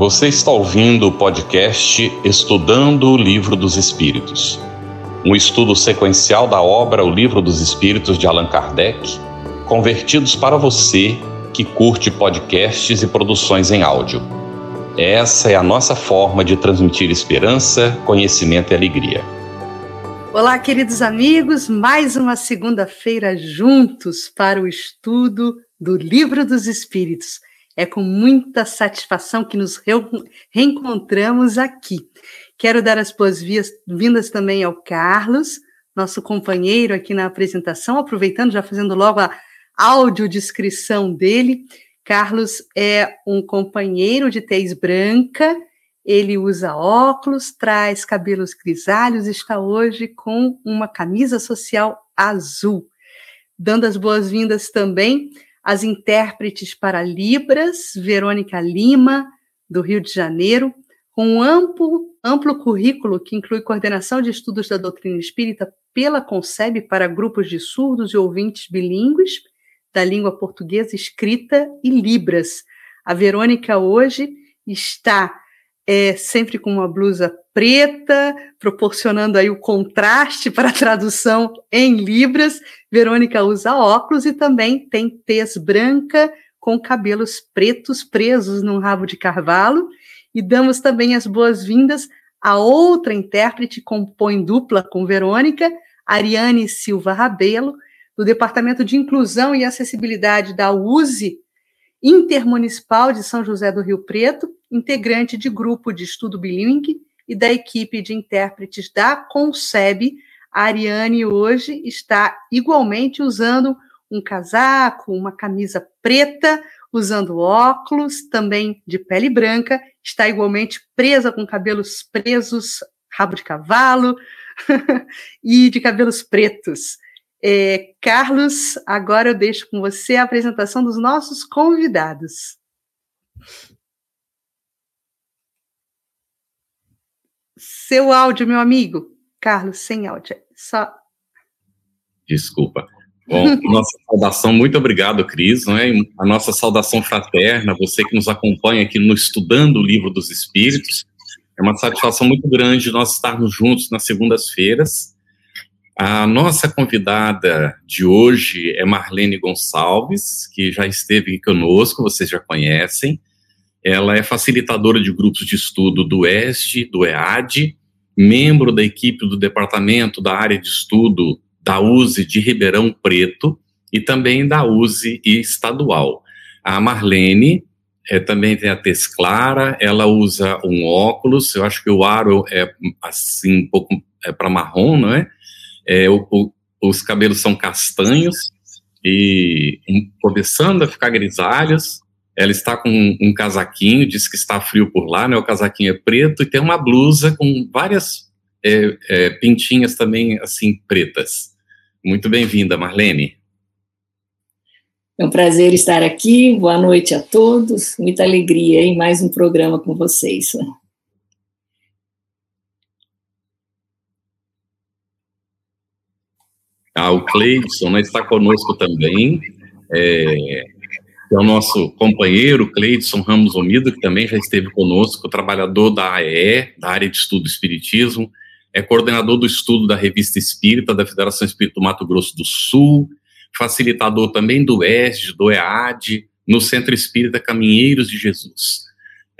Você está ouvindo o podcast Estudando o Livro dos Espíritos, um estudo sequencial da obra O Livro dos Espíritos de Allan Kardec, convertidos para você que curte podcasts e produções em áudio. Essa é a nossa forma de transmitir esperança, conhecimento e alegria. Olá, queridos amigos, mais uma segunda-feira juntos para o estudo do Livro dos Espíritos. É com muita satisfação que nos reencontramos aqui. Quero dar as boas-vindas também ao Carlos, nosso companheiro aqui na apresentação, aproveitando, já fazendo logo a audiodescrição dele. Carlos é um companheiro de tez branca, ele usa óculos, traz cabelos grisalhos, está hoje com uma camisa social azul. Dando as boas-vindas também as intérpretes para Libras, Verônica Lima, do Rio de Janeiro, com um amplo, amplo currículo que inclui coordenação de estudos da doutrina espírita pela Concebe para grupos de surdos e ouvintes bilíngues da língua portuguesa escrita e Libras. A Verônica hoje está é, sempre com uma blusa preta, proporcionando aí o contraste para a tradução em libras. Verônica usa óculos e também tem tez branca com cabelos pretos presos num rabo de carvalho. E damos também as boas-vindas a outra intérprete, compõe dupla com Verônica, Ariane Silva Rabelo, do Departamento de Inclusão e Acessibilidade da USE Intermunicipal de São José do Rio Preto, integrante de grupo de estudo bilíngue e da equipe de intérpretes da Concebe, a Ariane hoje está igualmente usando um casaco, uma camisa preta, usando óculos, também de pele branca, está igualmente presa com cabelos presos, rabo de cavalo e de cabelos pretos. É, Carlos, agora eu deixo com você a apresentação dos nossos convidados. Seu áudio, meu amigo. Carlos, sem áudio. Só. Desculpa. Bom, nossa saudação, muito obrigado, Cris. Né? A nossa saudação fraterna, você que nos acompanha aqui no Estudando o Livro dos Espíritos. É uma satisfação muito grande nós estarmos juntos nas segundas-feiras. A nossa convidada de hoje é Marlene Gonçalves, que já esteve conosco, vocês já conhecem. Ela é facilitadora de grupos de estudo do ESD, do EAD, membro da equipe do departamento da área de estudo da USE de Ribeirão Preto e também da USE estadual. A Marlene é, também tem a tez clara, ela usa um óculos, eu acho que o aro é assim um pouco é para marrom, não é? É o, o, os cabelos são castanhos e um, começando a ficar grisalhos, ela está com um casaquinho, diz que está frio por lá, né? O casaquinho é preto e tem uma blusa com várias é, é, pintinhas também, assim, pretas. Muito bem-vinda, Marlene. É um prazer estar aqui. Boa noite a todos. Muita alegria em mais um programa com vocês. Ah, o Cleidson né, está conosco também. É, é o nosso companheiro Cleidson Ramos Omido, que também já esteve conosco, trabalhador da AE, da área de estudo espiritismo, é coordenador do estudo da Revista Espírita da Federação Espírita do Mato Grosso do Sul, facilitador também do ESD, do EAD, no Centro Espírita Caminheiros de Jesus.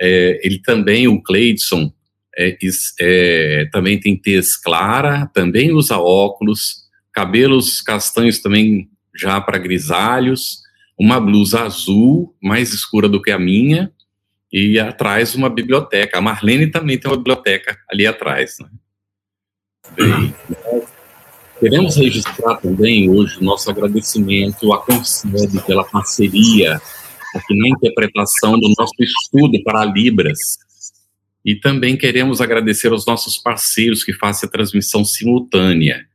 É, ele também, o Cleidson, é, é, também tem tez clara, também usa óculos, cabelos castanhos também já para grisalhos, uma blusa azul, mais escura do que a minha, e atrás uma biblioteca. A Marlene também tem uma biblioteca ali atrás. Né? Bem, queremos registrar também hoje o nosso agradecimento à Concede pela parceria aqui na interpretação do nosso estudo para Libras. E também queremos agradecer aos nossos parceiros que fazem a transmissão simultânea.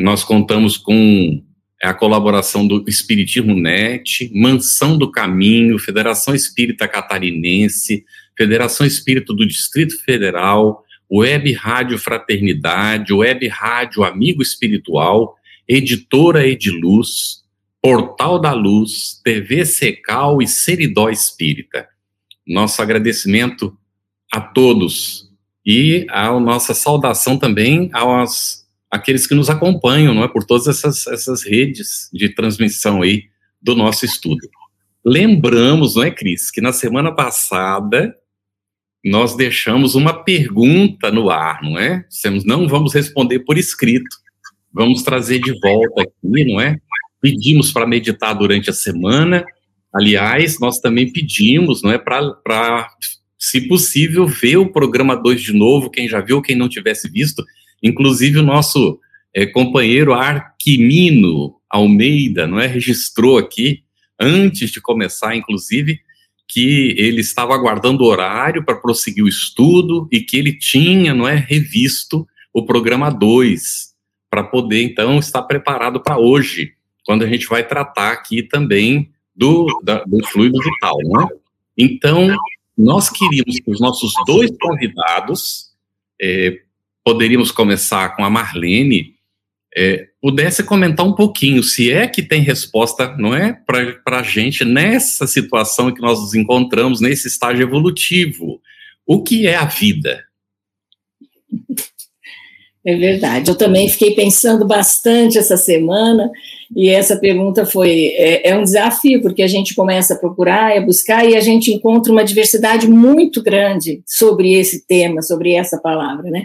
Nós contamos com é a colaboração do Espiritismo Net, Mansão do Caminho, Federação Espírita Catarinense, Federação Espírita do Distrito Federal, Web Rádio Fraternidade, Web Rádio Amigo Espiritual, Editora Ediluz, Portal da Luz, TV Secal e Seridó Espírita. nosso agradecimento a todos e a nossa saudação também aos aqueles que nos acompanham, não é, por todas essas, essas redes de transmissão aí do nosso estudo. Lembramos, não é, Cris, que na semana passada nós deixamos uma pergunta no ar, não é? Dissemos, não vamos responder por escrito, vamos trazer de volta aqui, não é? Pedimos para meditar durante a semana. Aliás, nós também pedimos, não é, para, se possível, ver o programa 2 de novo, quem já viu, quem não tivesse visto. Inclusive, o nosso é, companheiro Arquimino Almeida, não é, registrou aqui, antes de começar, inclusive, que ele estava aguardando o horário para prosseguir o estudo e que ele tinha, não é, revisto o programa 2, para poder, então, estar preparado para hoje, quando a gente vai tratar aqui também do, da, do fluido vital, é? Então, nós queríamos que os nossos dois convidados, é, poderíamos começar com a Marlene, é, pudesse comentar um pouquinho, se é que tem resposta, não é, para a gente nessa situação que nós nos encontramos, nesse estágio evolutivo. O que é a vida? É verdade. Eu também fiquei pensando bastante essa semana e essa pergunta foi é, é, um desafio porque a gente começa a procurar, a buscar e a gente encontra uma diversidade muito grande sobre esse tema, sobre essa palavra, né?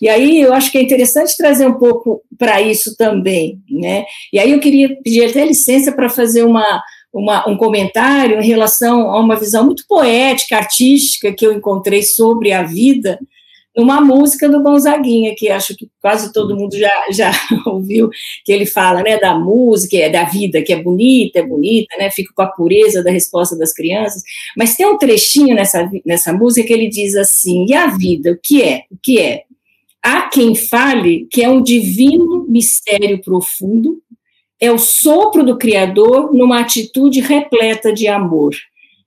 E aí eu acho que é interessante trazer um pouco para isso também, né? E aí eu queria pedir até licença para fazer uma uma, um comentário em relação a uma visão muito poética, artística que eu encontrei sobre a vida uma música do Gonzaguinha, que acho que quase todo mundo já, já ouviu, que ele fala, né, da música, é da vida, que é bonita, é bonita, né, fica com a pureza da resposta das crianças, mas tem um trechinho nessa, nessa música que ele diz assim, e a vida, o que é? O que é? Há quem fale que é um divino mistério profundo, é o sopro do Criador numa atitude repleta de amor.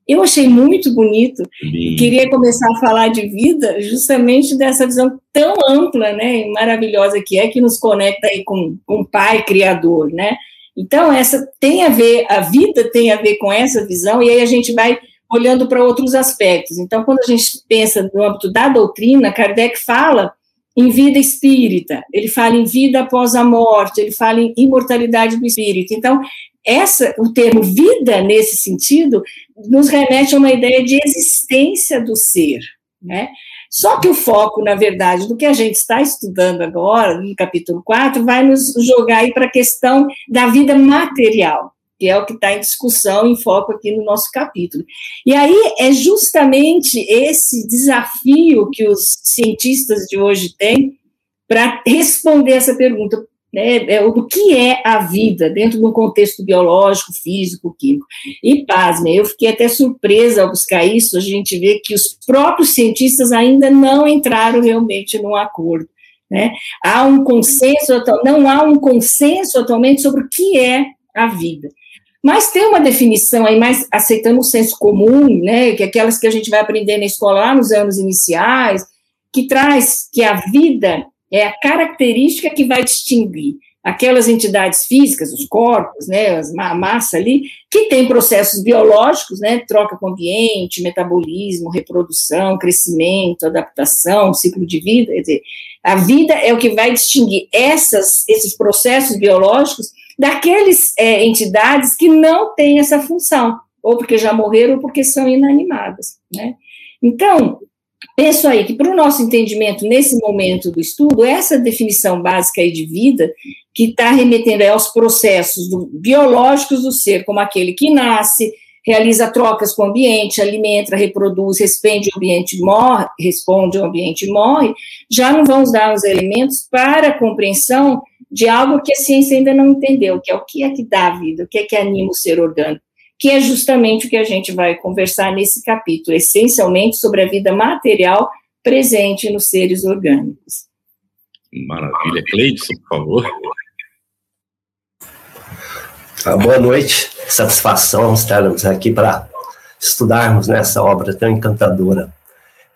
Eu achei muito bonito. Lindo. Queria começar a falar de vida justamente dessa visão tão ampla, né, e maravilhosa que é que nos conecta aí com, com o Pai Criador, né? Então essa tem a ver, a vida tem a ver com essa visão e aí a gente vai olhando para outros aspectos. Então quando a gente pensa no âmbito da doutrina, Kardec fala em vida espírita, ele fala em vida após a morte, ele fala em imortalidade do espírito. Então, essa, o termo vida, nesse sentido, nos remete a uma ideia de existência do ser, né? Só que o foco, na verdade, do que a gente está estudando agora, no capítulo 4, vai nos jogar para a questão da vida material, que é o que está em discussão, em foco aqui no nosso capítulo. E aí é justamente esse desafio que os cientistas de hoje têm para responder essa pergunta: né, é, do que é a vida dentro de um contexto biológico, físico, químico. E, pasme, eu fiquei até surpresa ao buscar isso, a gente vê que os próprios cientistas ainda não entraram realmente num acordo. Né? Há um consenso, não há um consenso atualmente sobre o que é a vida. Mas tem uma definição aí, mais aceitando o senso comum, né, que é aquelas que a gente vai aprender na escola lá nos anos iniciais, que traz que a vida é a característica que vai distinguir aquelas entidades físicas, os corpos, né, a massa ali, que tem processos biológicos, né, troca com o ambiente, metabolismo, reprodução, crescimento, adaptação, ciclo de vida, quer dizer, a vida é o que vai distinguir essas, esses processos biológicos daqueles é, entidades que não têm essa função, ou porque já morreram ou porque são inanimadas, né. Então, penso aí que, para o nosso entendimento, nesse momento do estudo, essa definição básica aí de vida, que está remetendo aos processos do, biológicos do ser, como aquele que nasce, realiza trocas com o ambiente, alimenta, reproduz, responde ao ambiente morre, responde ao ambiente morre, já não vamos dar os elementos para a compreensão de algo que a ciência ainda não entendeu, que é o que é que dá vida, o que é que anima o ser orgânico que é justamente o que a gente vai conversar nesse capítulo, essencialmente sobre a vida material presente nos seres orgânicos. Maravilha. Cleidson, por favor. Ah, boa noite, satisfação estarmos aqui para estudarmos nessa obra tão encantadora.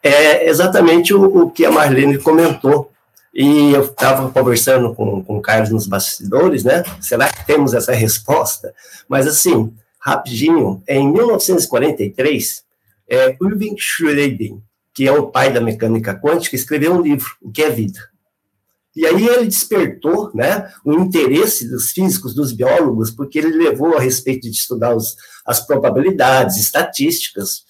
É exatamente o, o que a Marlene comentou, e eu estava conversando com, com o Carlos nos bastidores, né? Será que temos essa resposta? Mas, assim, rapidinho, em 1943, É, Irving Schrödinger, que é o pai da mecânica quântica, escreveu um livro, O que é Vida? E aí ele despertou né, o interesse dos físicos, dos biólogos, porque ele levou a respeito de estudar os, as probabilidades, estatísticas.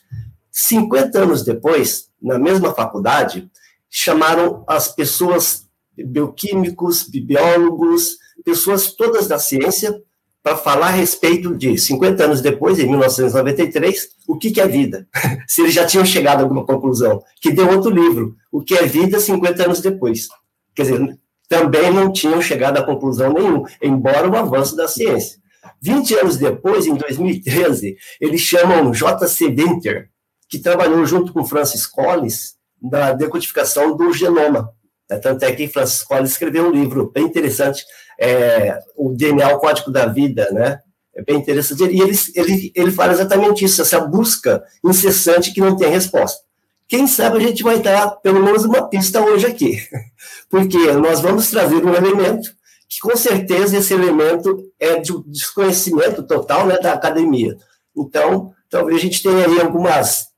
50 anos depois, na mesma faculdade, chamaram as pessoas, bioquímicos, biólogos, pessoas todas da ciência, para falar a respeito de 50 anos depois, em 1993, o que, que é vida. Se eles já tinham chegado a alguma conclusão, que deu outro livro, O que é vida 50 anos depois. Quer dizer, também não tinham chegado a conclusão nenhuma, embora o avanço da ciência. 20 anos depois, em 2013, eles chamam J.C. Winter, que trabalhou junto com Francis Collins na decodificação do genoma. Tanto é que Francis Collins escreveu um livro bem interessante, é, o DNA, o Código da Vida, né? É bem interessante. E ele, ele, ele fala exatamente isso, essa busca incessante que não tem resposta. Quem sabe a gente vai dar pelo menos uma pista hoje aqui, porque nós vamos trazer um elemento que com certeza esse elemento é de desconhecimento total né, da academia. Então, talvez a gente tenha aí algumas,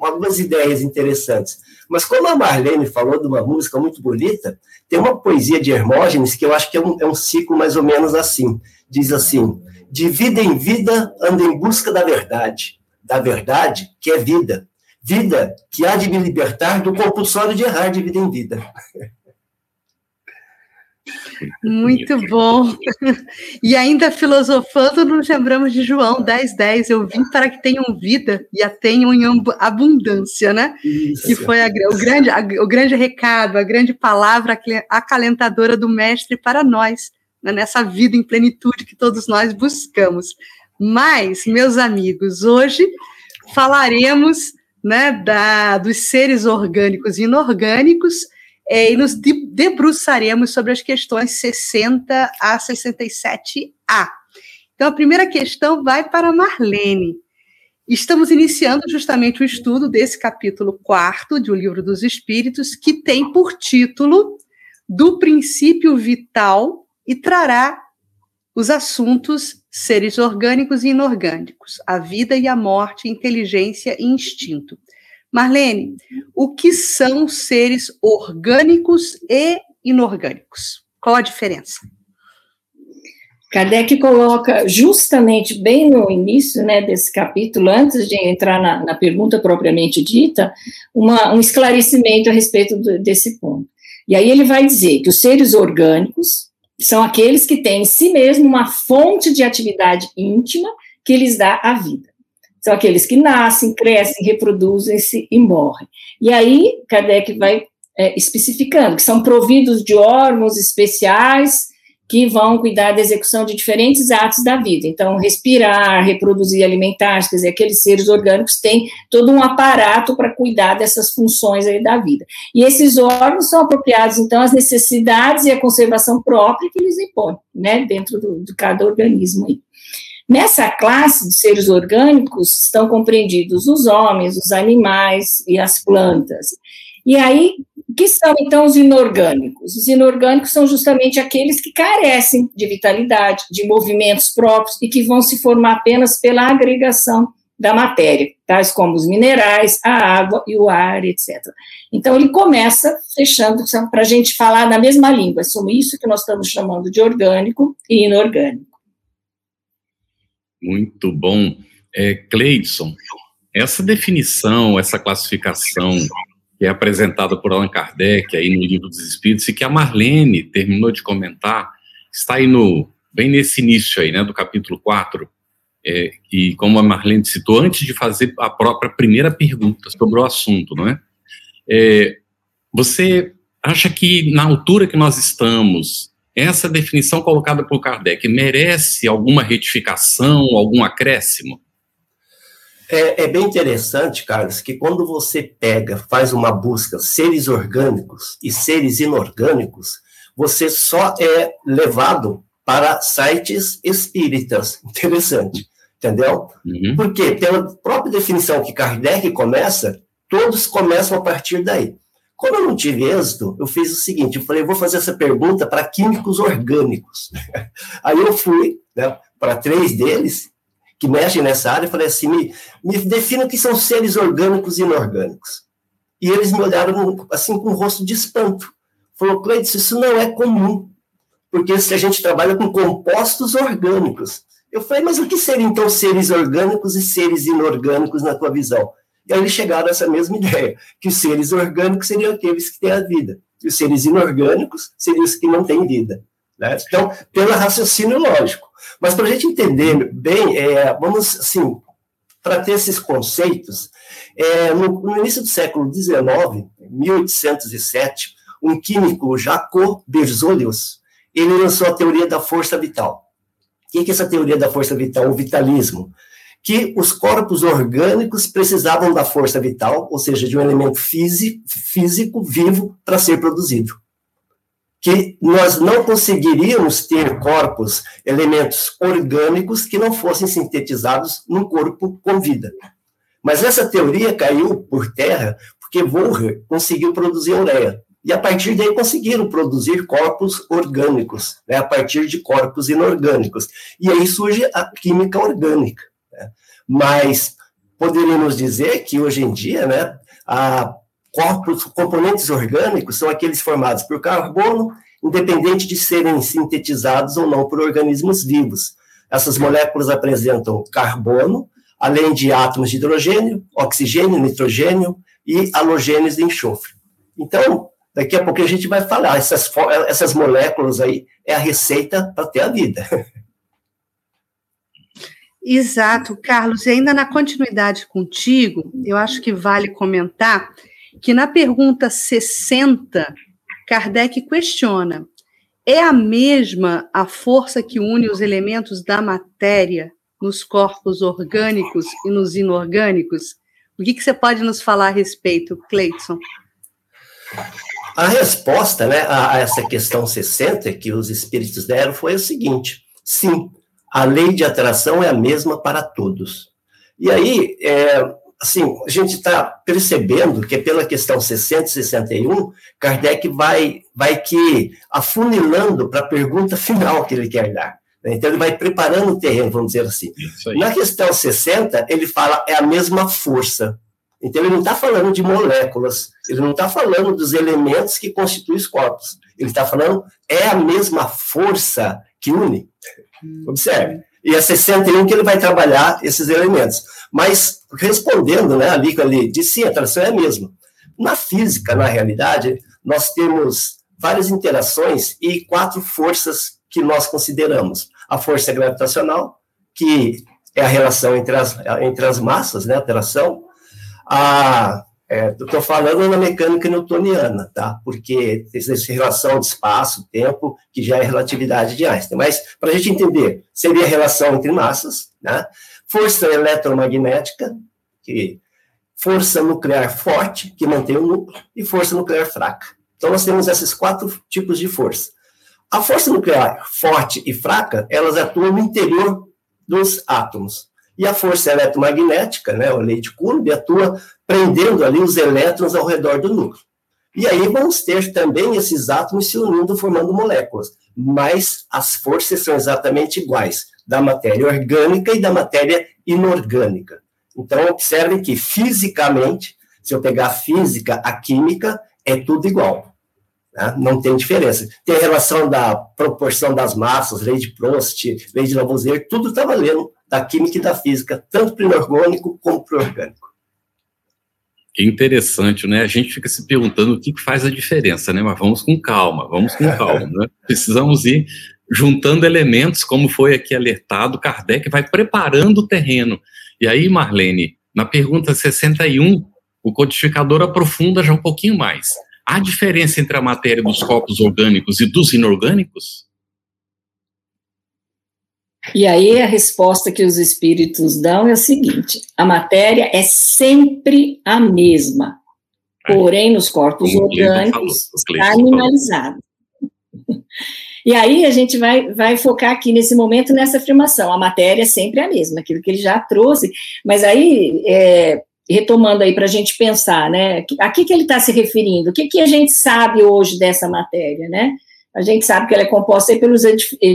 algumas ideias interessantes. Mas como a Marlene falou de uma música muito bonita, tem uma poesia de Hermógenes que eu acho que é um, é um ciclo mais ou menos assim. Diz assim, de vida em vida anda em busca da verdade, da verdade que é vida, vida que há de me libertar do compulsório de errar de vida em vida. Muito bom. E ainda filosofando, nos lembramos de João 10, 10. Eu vim para que tenham vida e a tenham em abundância, né? Isso. Que foi a, o, grande, a, o grande recado, a grande palavra acalentadora do Mestre para nós, né? nessa vida em plenitude que todos nós buscamos. Mas, meus amigos, hoje falaremos né, da, dos seres orgânicos e inorgânicos, é, e nos debruçaremos sobre as questões 60 a 67A. Então, a primeira questão vai para Marlene. Estamos iniciando justamente o estudo desse capítulo quarto de O Livro dos Espíritos, que tem por título Do Princípio Vital e trará os assuntos seres orgânicos e inorgânicos, a vida e a morte, inteligência e instinto. Marlene, o que são seres orgânicos e inorgânicos? Qual a diferença? Kardec coloca justamente bem no início né, desse capítulo, antes de entrar na, na pergunta propriamente dita, uma, um esclarecimento a respeito do, desse ponto. E aí ele vai dizer que os seres orgânicos, são aqueles que têm em si mesmo uma fonte de atividade íntima que lhes dá a vida. São aqueles que nascem, crescem, reproduzem-se e morrem. E aí, Kardec vai é, especificando que são providos de órgãos especiais que vão cuidar da execução de diferentes atos da vida. Então, respirar, reproduzir, alimentar, quer dizer, aqueles seres orgânicos têm todo um aparato para cuidar dessas funções aí da vida. E esses órgãos são apropriados, então, às necessidades e à conservação própria que eles impõem, né, dentro do, de cada organismo aí. Nessa classe de seres orgânicos estão compreendidos os homens, os animais e as plantas. E aí, que são então os inorgânicos? Os inorgânicos são justamente aqueles que carecem de vitalidade, de movimentos próprios e que vão se formar apenas pela agregação da matéria, tais como os minerais, a água e o ar, etc. Então, ele começa fechando para a gente falar na mesma língua, sobre isso que nós estamos chamando de orgânico e inorgânico. Muito bom. É, Cleidson, essa definição, essa classificação que é apresentada por Allan Kardec aí no Livro dos Espíritos e que a Marlene terminou de comentar, está aí no, bem nesse início aí, né, do capítulo 4, é, e como a Marlene citou, antes de fazer a própria primeira pergunta sobre o assunto, não é? é você acha que na altura que nós estamos, essa definição colocada por Kardec merece alguma retificação, algum acréscimo? É, é, bem interessante, Carlos, que quando você pega, faz uma busca seres orgânicos e seres inorgânicos, você só é levado para sites espíritas. Interessante, entendeu? Uhum. Porque, pela própria definição que Kardec começa, todos começam a partir daí. Como eu não tive êxito, eu fiz o seguinte: eu falei, vou fazer essa pergunta para químicos orgânicos. Aí eu fui né, para três deles que mexem nessa área, falei assim, me, me defina que são seres orgânicos e inorgânicos. E eles me olharam assim com um rosto de espanto. Falou, Cleiton, isso não é comum, porque se a gente trabalha com compostos orgânicos. Eu falei, mas o que seriam então seres orgânicos e seres inorgânicos na tua visão? E aí eles chegaram a essa mesma ideia, que os seres orgânicos seriam aqueles que têm a vida, e os seres inorgânicos seriam os que não têm vida. Né? Então, pelo raciocínio lógico. Mas para a gente entender bem, é, vamos assim, para ter esses conceitos, é, no, no, início do século XIX, 1807, um químico, Jacob Berzelius, ele lançou a teoria da força vital. O que é essa teoria da força vital? O vitalismo. Que os corpos orgânicos precisavam da força vital, ou seja, de um elemento físico, físico vivo para ser produzido que nós não conseguiríamos ter corpos, elementos orgânicos que não fossem sintetizados num corpo com vida. Mas essa teoria caiu por terra porque Volcker conseguiu produzir ureia. E a partir daí conseguiram produzir corpos orgânicos, né, a partir de corpos inorgânicos. E aí surge a química orgânica. Mas poderíamos dizer que hoje em dia, né, a corpos, componentes orgânicos são aqueles formados por carbono, independente de serem sintetizados ou não por organismos vivos. Essas moléculas apresentam carbono, além de átomos de hidrogênio, oxigênio, nitrogênio e halogênios de enxofre. Então, daqui a pouco a gente vai falar, essas, essas moléculas aí é a receita para ter a vida. Exato, Carlos. E ainda na continuidade contigo, eu acho que vale comentar que na pergunta 60, Kardec questiona: é a mesma a força que une os elementos da matéria nos corpos orgânicos e nos inorgânicos? O que, que você pode nos falar a respeito, Cleiton? A resposta né, a essa questão 60 que os espíritos deram foi o seguinte: sim, a lei de atração é a mesma para todos. E aí, é, assim, a gente está percebendo que pela questão 60 e 61, Kardec vai, vai que afunilando para a pergunta final que ele quer dar. Né? Então, ele vai preparando o terreno, vamos dizer assim. Na questão 60, ele fala é a mesma força. Então, ele não está falando de moléculas, ele não está falando dos elementos que constituem os corpos. Ele está falando é a mesma força que une. Hum. Observe. E é 61 que ele vai trabalhar esses elementos. Mas, respondendo né, ali, ali de sim, a atração é a mesma. Na física, na realidade, nós temos várias interações e quatro forças que nós consideramos. A força gravitacional, que é a relação entre as, entre as massas, né, a atração. A, é, estou falando na mecânica newtoniana, tá? Porque existe relação de espaço, tempo, que já é relatividade de Einstein. Mas, para a gente entender, seria a relação entre massas, né? força eletromagnética, que força nuclear forte, que mantém o núcleo, e força nuclear fraca. Então, nós temos esses quatro tipos de força. A força nuclear forte e fraca, elas atuam no interior dos átomos. E a força eletromagnética, né, a lei de Coulomb, atua prendendo ali os elétrons ao redor do núcleo. E aí vamos ter também esses átomos se unindo, formando moléculas. Mas as forças são exatamente iguais da matéria orgânica e da matéria inorgânica. Então, observe que fisicamente, se eu pegar a física, a química, é tudo igual. Né? Não tem diferença. Tem relação da proporção das massas, lei de Prost, lei de Lavoisier, tudo está valendo da química e da física, tanto para o inorgânico como para o orgânico. Interessante, né? A gente fica se perguntando o que faz a diferença, né? Mas vamos com calma, vamos com calma, né? Precisamos ir juntando elementos, como foi aqui alertado, Kardec vai preparando o terreno. E aí, Marlene, na pergunta 61, o codificador aprofunda já um pouquinho mais. Há diferença entre a matéria dos corpos orgânicos e dos inorgânicos? E aí a resposta que os espíritos dão é o seguinte: a matéria é sempre a mesma, porém nos corpos orgânicos está animalizada. E aí a gente vai, vai focar aqui nesse momento nessa afirmação. A matéria é sempre a mesma, aquilo que ele já trouxe, mas aí, é, retomando aí para a gente pensar, né? A que, que ele está se referindo? O que, que a gente sabe hoje dessa matéria, né? A gente sabe que ela é composta pelos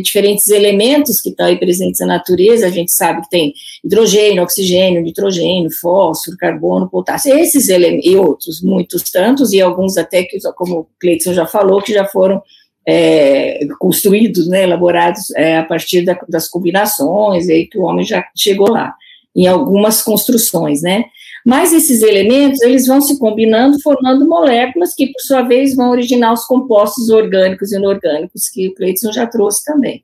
diferentes elementos que estão aí presentes na natureza. A gente sabe que tem hidrogênio, oxigênio, nitrogênio, fósforo, carbono, potássio. Esses elementos, e outros, muitos tantos, e alguns até que, como o Cleiton já falou, que já foram é, construídos, né, elaborados é, a partir da, das combinações, e aí que o homem já chegou lá, em algumas construções, né. Mas esses elementos, eles vão se combinando, formando moléculas que, por sua vez, vão originar os compostos orgânicos e inorgânicos, que o Cleiton já trouxe também.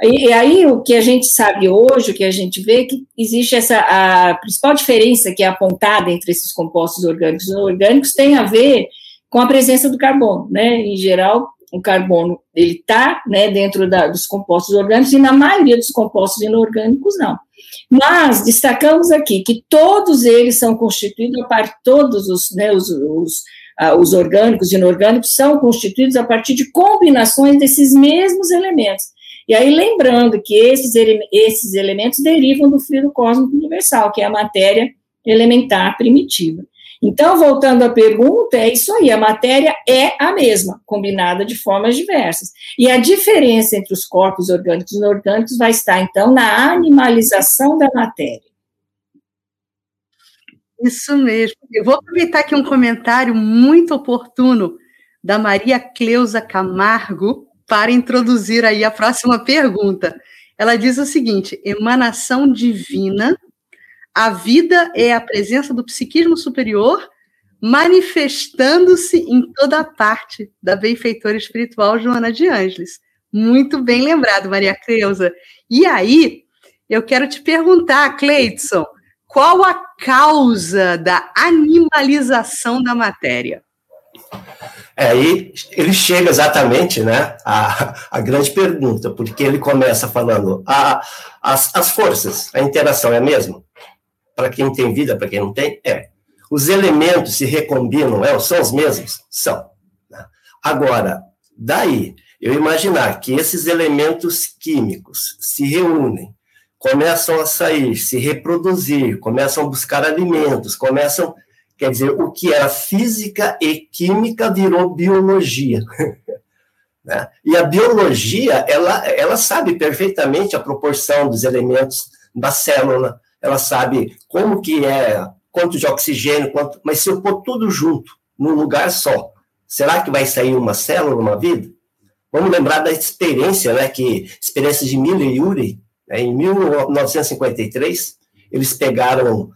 E, aí, o que a gente sabe hoje, o que a gente vê, é que existe essa, a principal diferença que é apontada entre esses compostos orgânicos e inorgânicos tem a ver com a presença do carbono, né, em geral, o carbono, ele está, né, dentro da, dos compostos orgânicos, e na maioria dos compostos inorgânicos, não. Mas destacamos aqui que todos eles são constituídos a partir, todos os, né, os, os, ah, os orgânicos e inorgânicos são constituídos a partir de combinações desses mesmos elementos. E aí, lembrando que esses, esses elementos derivam do fluido cósmico universal, que é a matéria elementar primitiva. Então, voltando à pergunta, é isso aí, a matéria é a mesma, combinada de formas diversas. E a diferença entre os corpos orgânicos e inorgânicos vai estar, então, na animalização da matéria. Isso mesmo. Eu vou aproveitar aqui um comentário muito oportuno da Maria Cleusa Camargo para introduzir aí a próxima pergunta. Ela diz o seguinte: emanação divina a vida é a presença do psiquismo superior manifestando-se em toda a parte da benfeitora espiritual Joana de Ângeles. Muito bem lembrado, Maria Creuza. E aí, eu quero te perguntar, Cleidson, qual a causa da animalização da matéria? É, aí ele chega exatamente né, à, à grande pergunta, porque ele começa falando a, as, as forças, a interação é a mesma? Para quem tem vida, para quem não tem? É. Os elementos se recombinam, é, são os mesmos? São. Né? Agora, daí, eu imaginar que esses elementos químicos se reúnem, começam a sair, se reproduzir, começam a buscar alimentos, começam, quer dizer, o que era física e química virou biologia. né? E a biologia, ela, ela sabe perfeitamente a proporção dos elementos da célula, ela sabe como que é, quanto de oxigênio, quanto, mas se eu pôr tudo junto, num lugar só, será que vai sair uma célula, uma vida? Vamos lembrar da experiência, né, que experiência de Miller e Urey, né, em 1953, eles pegaram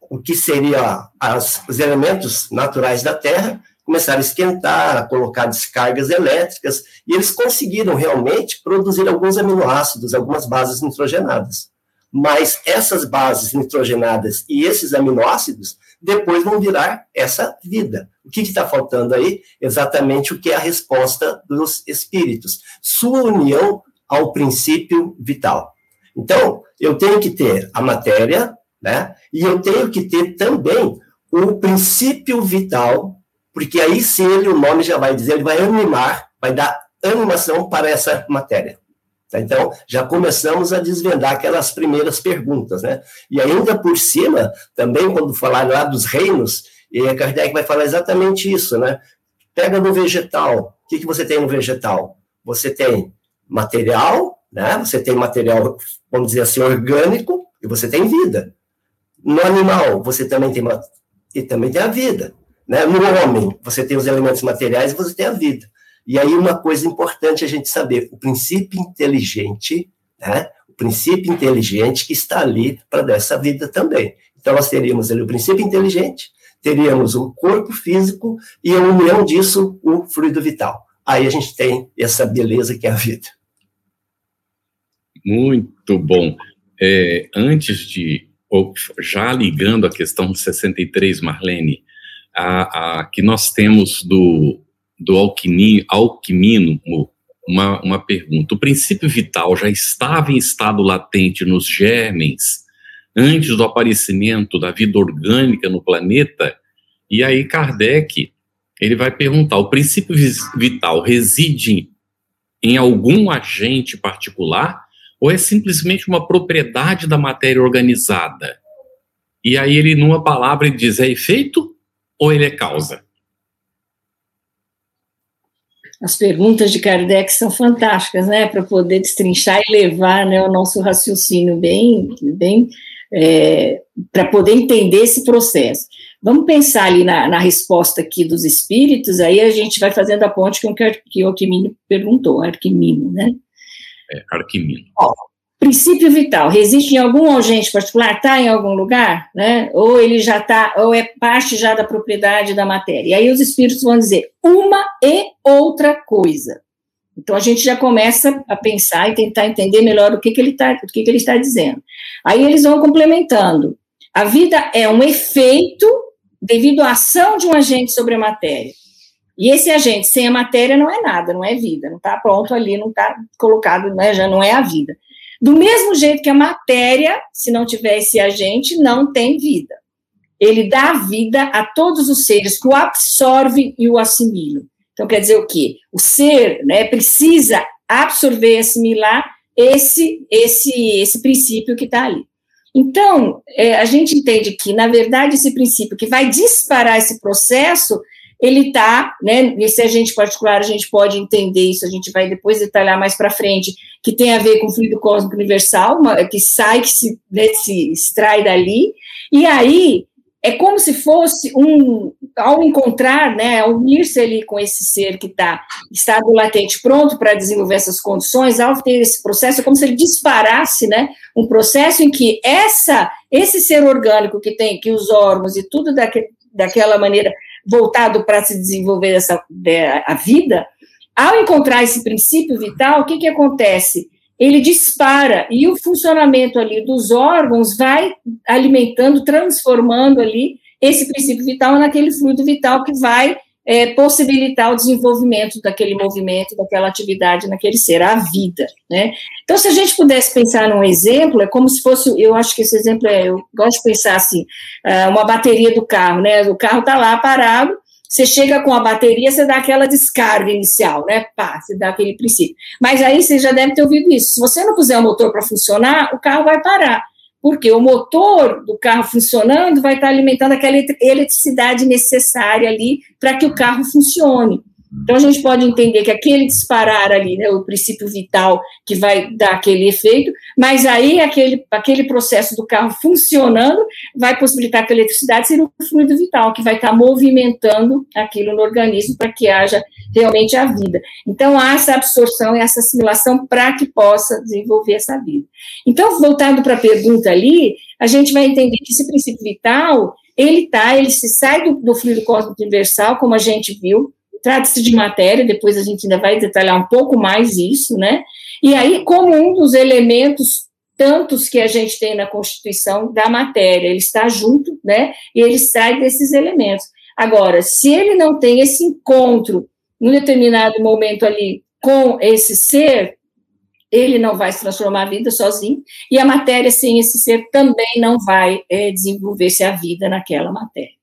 o que seria as, os elementos naturais da Terra, começaram a esquentar, a colocar descargas elétricas, e eles conseguiram realmente produzir alguns aminoácidos, algumas bases nitrogenadas mas essas bases nitrogenadas e esses aminoácidos depois vão virar essa vida. O que está faltando aí? Exatamente o que é a resposta dos espíritos. Sua união ao princípio vital. Então, eu tenho que ter a matéria, né? E eu tenho que ter também o princípio vital, porque aí sim ele, o nome já vai dizer, ele vai animar, vai dar animação para essa matéria. Tá? Então, já começamos a desvendar aquelas primeiras perguntas, né? E ainda por cima, também quando falar lá dos reinos, Kardec vai falar exatamente isso, né? Pega no vegetal. O que, que você tem no vegetal? Você tem material, né? Você tem material, vamos dizer assim, orgânico, e você tem vida. No animal, você também tem, e também tem a vida. Né? No homem, você tem os elementos materiais e você tem a vida. E aí, uma coisa importante a gente saber: o princípio inteligente, né? O princípio inteligente que está ali para dar essa vida também. Então, nós teríamos ali o princípio inteligente, teríamos o corpo físico e a união disso, o fluido vital. Aí a gente tem essa beleza que é a vida. Muito bom. É, antes de, já ligando a questão 63, Marlene, a, a, que nós temos do do alquimino, alquimino uma, uma pergunta. O princípio vital já estava em estado latente nos germens antes do aparecimento da vida orgânica no planeta? E aí Kardec, ele vai perguntar, o princípio vital reside em algum agente particular ou é simplesmente uma propriedade da matéria organizada? E aí ele, numa palavra, ele diz, é efeito ou ele é causa? As perguntas de Kardec são fantásticas, né, para poder destrinchar e levar né, o nosso raciocínio bem, bem é, para poder entender esse processo. Vamos pensar ali na, na, resposta aqui dos espíritos, aí a gente vai fazendo a ponte com o que o Arquimino perguntou, Arquimino, né? É, Arquimino. Ó, princípio vital, resiste em algum agente particular, está em algum lugar, né? Ou ele já está, ou é parte já da propriedade da matéria. E aí os espíritos vão dizer uma e outra coisa. Então a gente já começa a pensar e tentar entender melhor o que, que ele está, o que, que ele está dizendo. Aí eles vão complementando. A vida é um efeito devido à ação de um agente sobre a matéria. E esse agente sem a matéria não é nada, não é vida, não está pronto ali, não está colocado, né, já não é a vida. Do mesmo jeito que a matéria, se não tiver esse agente, não tem vida. Ele dá vida a todos os seres que o absorve e o assimilam. Então, quer dizer o quê? O ser né, precisa absorver e assimilar esse, esse, esse princípio que está ali. Então, é, a gente entende que, na verdade, esse princípio que vai disparar esse processo, ele está, né, nesse agente particular, a gente pode entender isso, a gente vai depois detalhar mais para frente, que tem a ver com o fluido cósmico universal, uma, que sai, que se, né, se extrai dali, e aí é como se fosse um, ao encontrar, né, ao unir-se ali com esse ser que está estado latente, pronto para desenvolver essas condições, ao ter esse processo, é como se ele disparasse, né, um processo em que essa, esse ser orgânico que tem, que os órgãos e tudo daque, daquela maneira voltado para se desenvolver essa, a vida, ao encontrar esse princípio vital, o que que acontece? ele dispara e o funcionamento ali dos órgãos vai alimentando, transformando ali esse princípio vital naquele fluido vital que vai é, possibilitar o desenvolvimento daquele movimento, daquela atividade naquele ser, a vida, né? Então, se a gente pudesse pensar num exemplo, é como se fosse, eu acho que esse exemplo é, eu gosto de pensar assim, é, uma bateria do carro, né? O carro está lá parado, você chega com a bateria, você dá aquela descarga inicial, né? Pá, você dá aquele princípio. Mas aí você já deve ter ouvido isso. Se você não puser o motor para funcionar, o carro vai parar. Porque o motor do carro funcionando vai estar alimentando aquela eletricidade necessária ali para que o carro funcione. Então, a gente pode entender que aquele disparar ali, né, o princípio vital que vai dar aquele efeito, mas aí aquele, aquele processo do carro funcionando vai possibilitar que a eletricidade seja o fluido vital, que vai estar movimentando aquilo no organismo para que haja realmente a vida. Então, há essa absorção e essa assimilação para que possa desenvolver essa vida. Então, voltando para a pergunta ali, a gente vai entender que esse princípio vital, ele tá, ele se sai do, do fluido cósmico universal, como a gente viu, trata-se de matéria, depois a gente ainda vai detalhar um pouco mais isso, né? E aí, como um dos elementos tantos que a gente tem na Constituição da matéria, ele está junto, né? E ele sai desses elementos. Agora, se ele não tem esse encontro num determinado momento ali com esse ser, ele não vai se transformar a vida sozinho, e a matéria sem esse ser também não vai é, desenvolver-se a vida naquela matéria.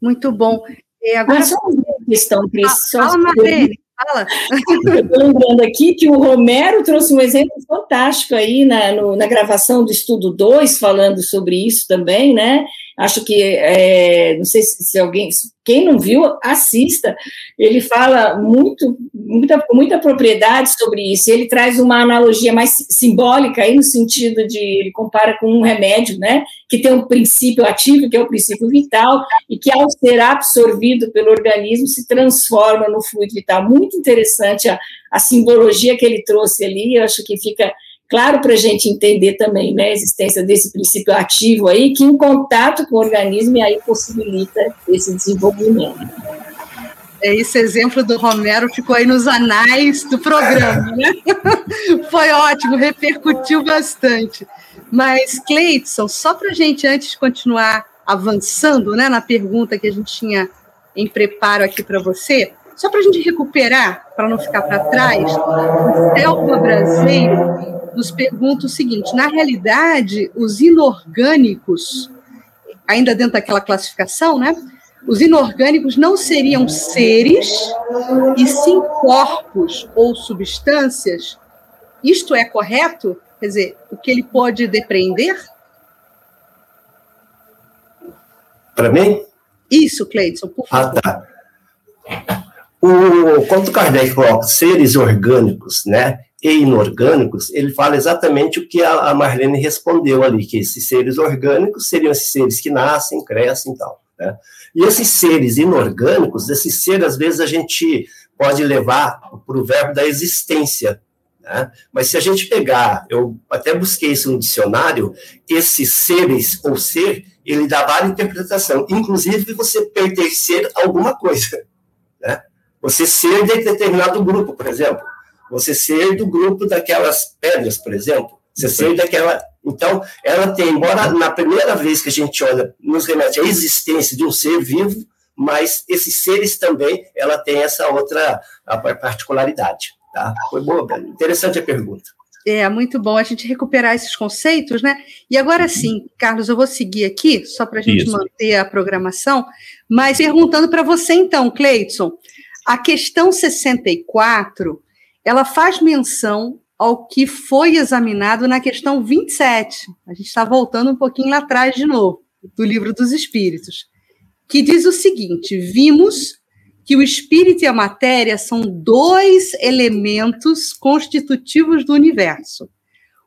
Muito bom. E agora... Ah, só uma questão, Cris. Ah, só fala, Marlene, fala. Estou lembrando aqui que o Romero trouxe um exemplo fantástico aí na, no, na gravação do Estudo 2, falando sobre isso também, né? Acho que, é, não sei se, se, alguém, quem não viu, assista. Ele fala muito, muita, muita propriedade sobre isso. Ele traz uma analogia mais simbólica aí, no sentido de, ele compara com um remédio, né, que tem um princípio ativo, que é o princípio vital, e que ao ser absorvido pelo organismo se transforma no fluido vital. Muito interessante a, a simbologia que ele trouxe ali, eu acho que fica claro para a gente entender também né, a existência desse princípio ativo aí, que em contato com o organismo e aí possibilita esse desenvolvimento. É, esse exemplo do Romero ficou aí nos anais do programa, né? Foi ótimo, repercutiu bastante. Mas, Cleidson, só para a gente, antes de continuar avançando né, na pergunta que a gente tinha em preparo aqui para você, só para a gente recuperar, para não ficar para trás, o Selva Brasileiro nos pergunta o seguinte: na realidade, os inorgânicos, ainda dentro daquela classificação, né? Os inorgânicos não seriam seres, e sim corpos ou substâncias. Isto é correto? Quer dizer, o que ele pode depreender? Para mim? Isso, Cleidson, por favor. Ah, tá. O, quando o Kardec coloca seres orgânicos, né, e inorgânicos, ele fala exatamente o que a, Marlene respondeu ali, que esses seres orgânicos seriam esses seres que nascem, crescem e tal, né? E esses seres inorgânicos, esses seres, às vezes, a gente pode levar para o verbo da existência, né? Mas se a gente pegar, eu até busquei isso no dicionário, esses seres ou ser, ele dá várias interpretações, inclusive você pertencer a alguma coisa, né? Você ser de determinado grupo, por exemplo. Você ser do grupo daquelas pedras, por exemplo. Você ser daquela. Então, ela tem, embora na primeira vez que a gente olha, nos remete à existência de um ser vivo, mas esses seres também, ela tem essa outra particularidade. Tá? Foi boa, interessante a pergunta. É, muito bom a gente recuperar esses conceitos, né? E agora sim, Carlos, eu vou seguir aqui, só para a gente Isso. manter a programação, mas perguntando para você então, Cleiton, a questão 64, ela faz menção ao que foi examinado na questão 27. A gente está voltando um pouquinho lá atrás de novo, do livro dos Espíritos, que diz o seguinte: vimos que o espírito e a matéria são dois elementos constitutivos do universo.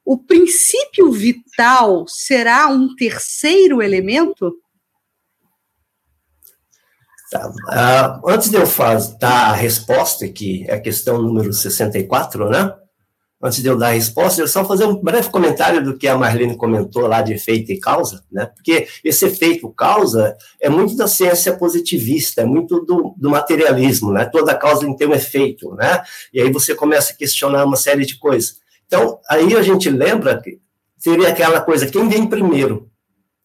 O princípio vital será um terceiro elemento? Tá. Uh, antes de eu fazer, dar a resposta, que é a questão número 64, né? Antes de eu dar a resposta, eu só fazer um breve comentário do que a Marlene comentou lá de efeito e causa, né? Porque esse efeito causa é muito da ciência positivista, é muito do, do materialismo, né? Toda causa tem um efeito, né? E aí você começa a questionar uma série de coisas. Então, aí a gente lembra que seria aquela coisa, quem vem primeiro?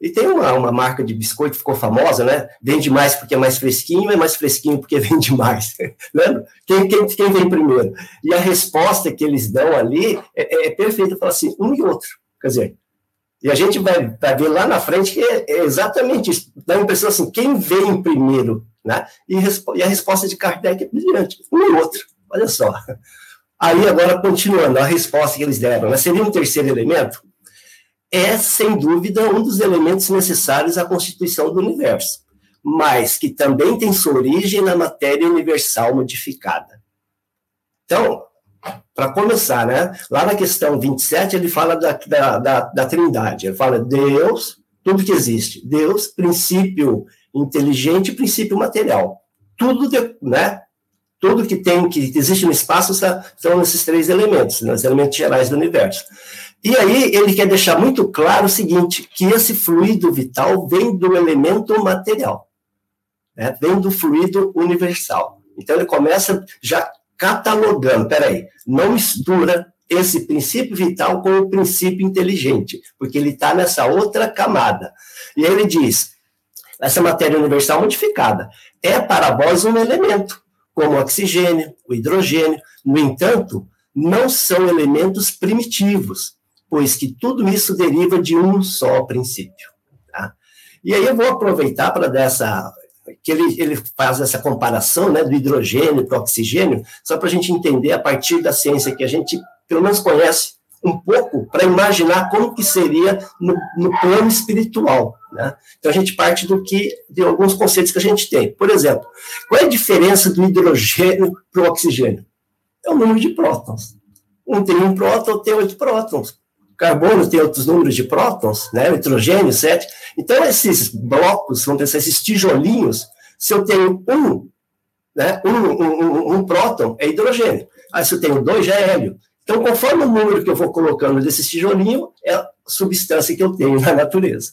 E tem uma, uma marca de biscoito que ficou famosa, né? Vende mais porque é mais fresquinho, é mais fresquinho porque vende mais. Lembra? Quem, quem, quem vem primeiro? E a resposta que eles dão ali é, é, é perfeita, fala assim, um e outro. Quer dizer, e a gente vai, vai ver lá na frente que é, é exatamente isso. Dá a impressão assim, quem vem primeiro? Né? E, e a resposta de Kardec é brilhante, um e outro. Olha só. Aí, agora, continuando, a resposta que eles deram, né? seria um terceiro elemento? É, sem dúvida, um dos elementos necessários à constituição do universo, mas que também tem sua origem na matéria universal modificada. Então, para começar, né, lá na questão 27, ele fala da, da, da, da trindade, ele fala Deus, tudo que existe, Deus, princípio inteligente e princípio material. Tudo, de, né, tudo que tem, que existe no espaço são esses três elementos, né, os elementos gerais do universo. E aí ele quer deixar muito claro o seguinte, que esse fluido vital vem do elemento material, né? vem do fluido universal. Então ele começa já catalogando, peraí, não mistura esse princípio vital com o princípio inteligente, porque ele está nessa outra camada. E ele diz, essa matéria universal modificada é para vós um elemento, como o oxigênio, o hidrogênio, no entanto, não são elementos primitivos, pois que tudo isso deriva de um só princípio. Tá? E aí eu vou aproveitar para dessa que ele, ele faz essa comparação né, do hidrogênio para o oxigênio, só para a gente entender a partir da ciência que a gente pelo menos conhece um pouco para imaginar como que seria no, no plano espiritual. Né? Então a gente parte do que de alguns conceitos que a gente tem. Por exemplo, qual é a diferença do hidrogênio para o oxigênio? É o número de prótons. Um tem um próton, tem oito prótons carbono tem outros números de prótons, né? Nitrogênio, sete. Então, esses blocos, vamos pensar, esses tijolinhos, se eu tenho um, né? Um, um, um, um próton, é hidrogênio. Aí, se eu tenho dois, já é hélio. Então, conforme o número que eu vou colocando desses tijolinhos, é a substância que eu tenho na natureza.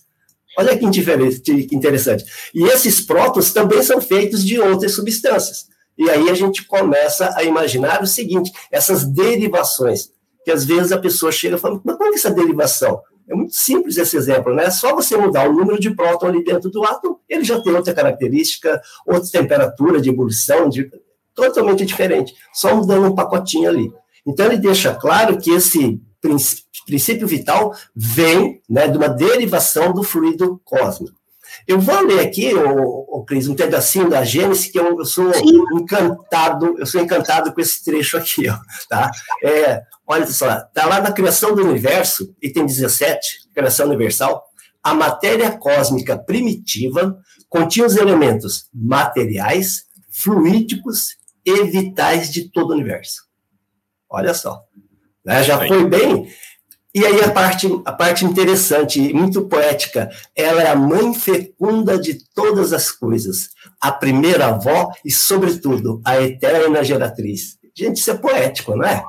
Olha que interessante. E esses prótons também são feitos de outras substâncias. E aí a gente começa a imaginar o seguinte: essas derivações que às vezes a pessoa chega e fala, mas como é essa derivação? É muito simples esse exemplo, né? É só você mudar o número de próton ali dentro do átomo, ele já tem outra característica, outra temperatura de ebulição, de, totalmente diferente, só mudando um pacotinho ali. Então, ele deixa claro que esse princípio vital vem né, de uma derivação do fluido cósmico. Eu vou ler aqui, o, o Cris, um pedacinho da Gênesis, que eu, eu, sou Sim. encantado, eu sou encantado com esse trecho aqui, ó, tá? É, olha só, tá lá na criação do universo, item 17, criação universal, a matéria cósmica primitiva continha os elementos materiais, fluídicos e vitais de todo o universo. Olha só. Né? Já foi bem. E aí a parte, a parte interessante, muito poética, ela é a mãe fecunda de todas as coisas, a primeira avó e, sobretudo, a eterna geratriz. Gente, isso é poético, não é?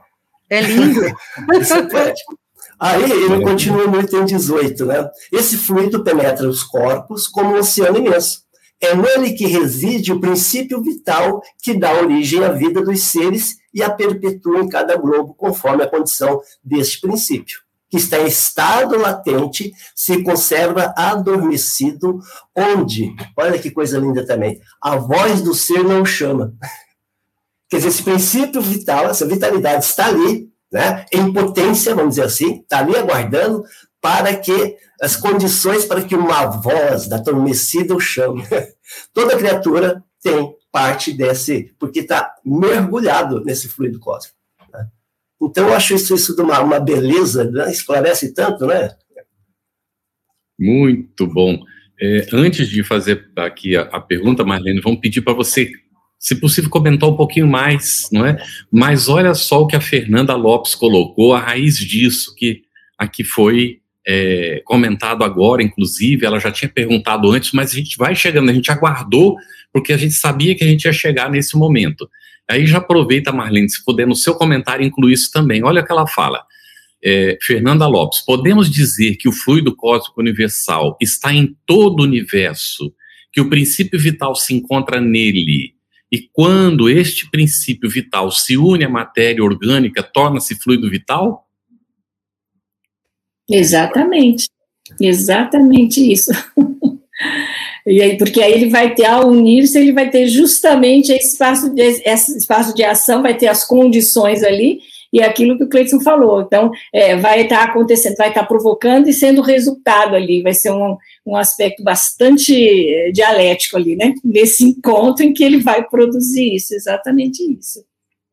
É lindo. isso é poético. Aí ele continua no item 18, né? Esse fluido penetra os corpos como um oceano imenso. É nele que reside o princípio vital que dá origem à vida dos seres e a perpetua em cada globo, conforme a condição deste princípio, que está em estado latente, se conserva adormecido, onde, olha que coisa linda também, a voz do ser não chama. Quer dizer, esse princípio vital, essa vitalidade está ali, né, em potência, vamos dizer assim, está ali aguardando para que as condições para que uma voz da adormecida o chame. Toda criatura tem parte desse, porque está mergulhado nesse fluido cósmico. Então, eu acho isso, isso de uma, uma beleza, né? esclarece tanto, né? Muito bom. É, antes de fazer aqui a, a pergunta, Marlene, vamos pedir para você se possível, comentar um pouquinho mais, não é? Mas olha só o que a Fernanda Lopes colocou, a raiz disso, que aqui foi é, comentado agora, inclusive, ela já tinha perguntado antes, mas a gente vai chegando, a gente aguardou, porque a gente sabia que a gente ia chegar nesse momento. Aí já aproveita, Marlene, se puder, no seu comentário incluir isso também. Olha o que ela fala. É, Fernanda Lopes, podemos dizer que o fluido cósmico universal está em todo o universo, que o princípio vital se encontra nele, e quando este princípio vital se une à matéria orgânica, torna-se fluido vital? Exatamente. Exatamente isso. e aí, porque aí ele vai ter, ao unir-se, ele vai ter justamente esse espaço, de, esse espaço de ação, vai ter as condições ali, e é aquilo que o Cleiton falou. Então, é, vai estar acontecendo, vai estar provocando e sendo resultado ali, vai ser um, um aspecto bastante eh, dialético ali, né? Nesse encontro em que ele vai produzir isso, exatamente isso.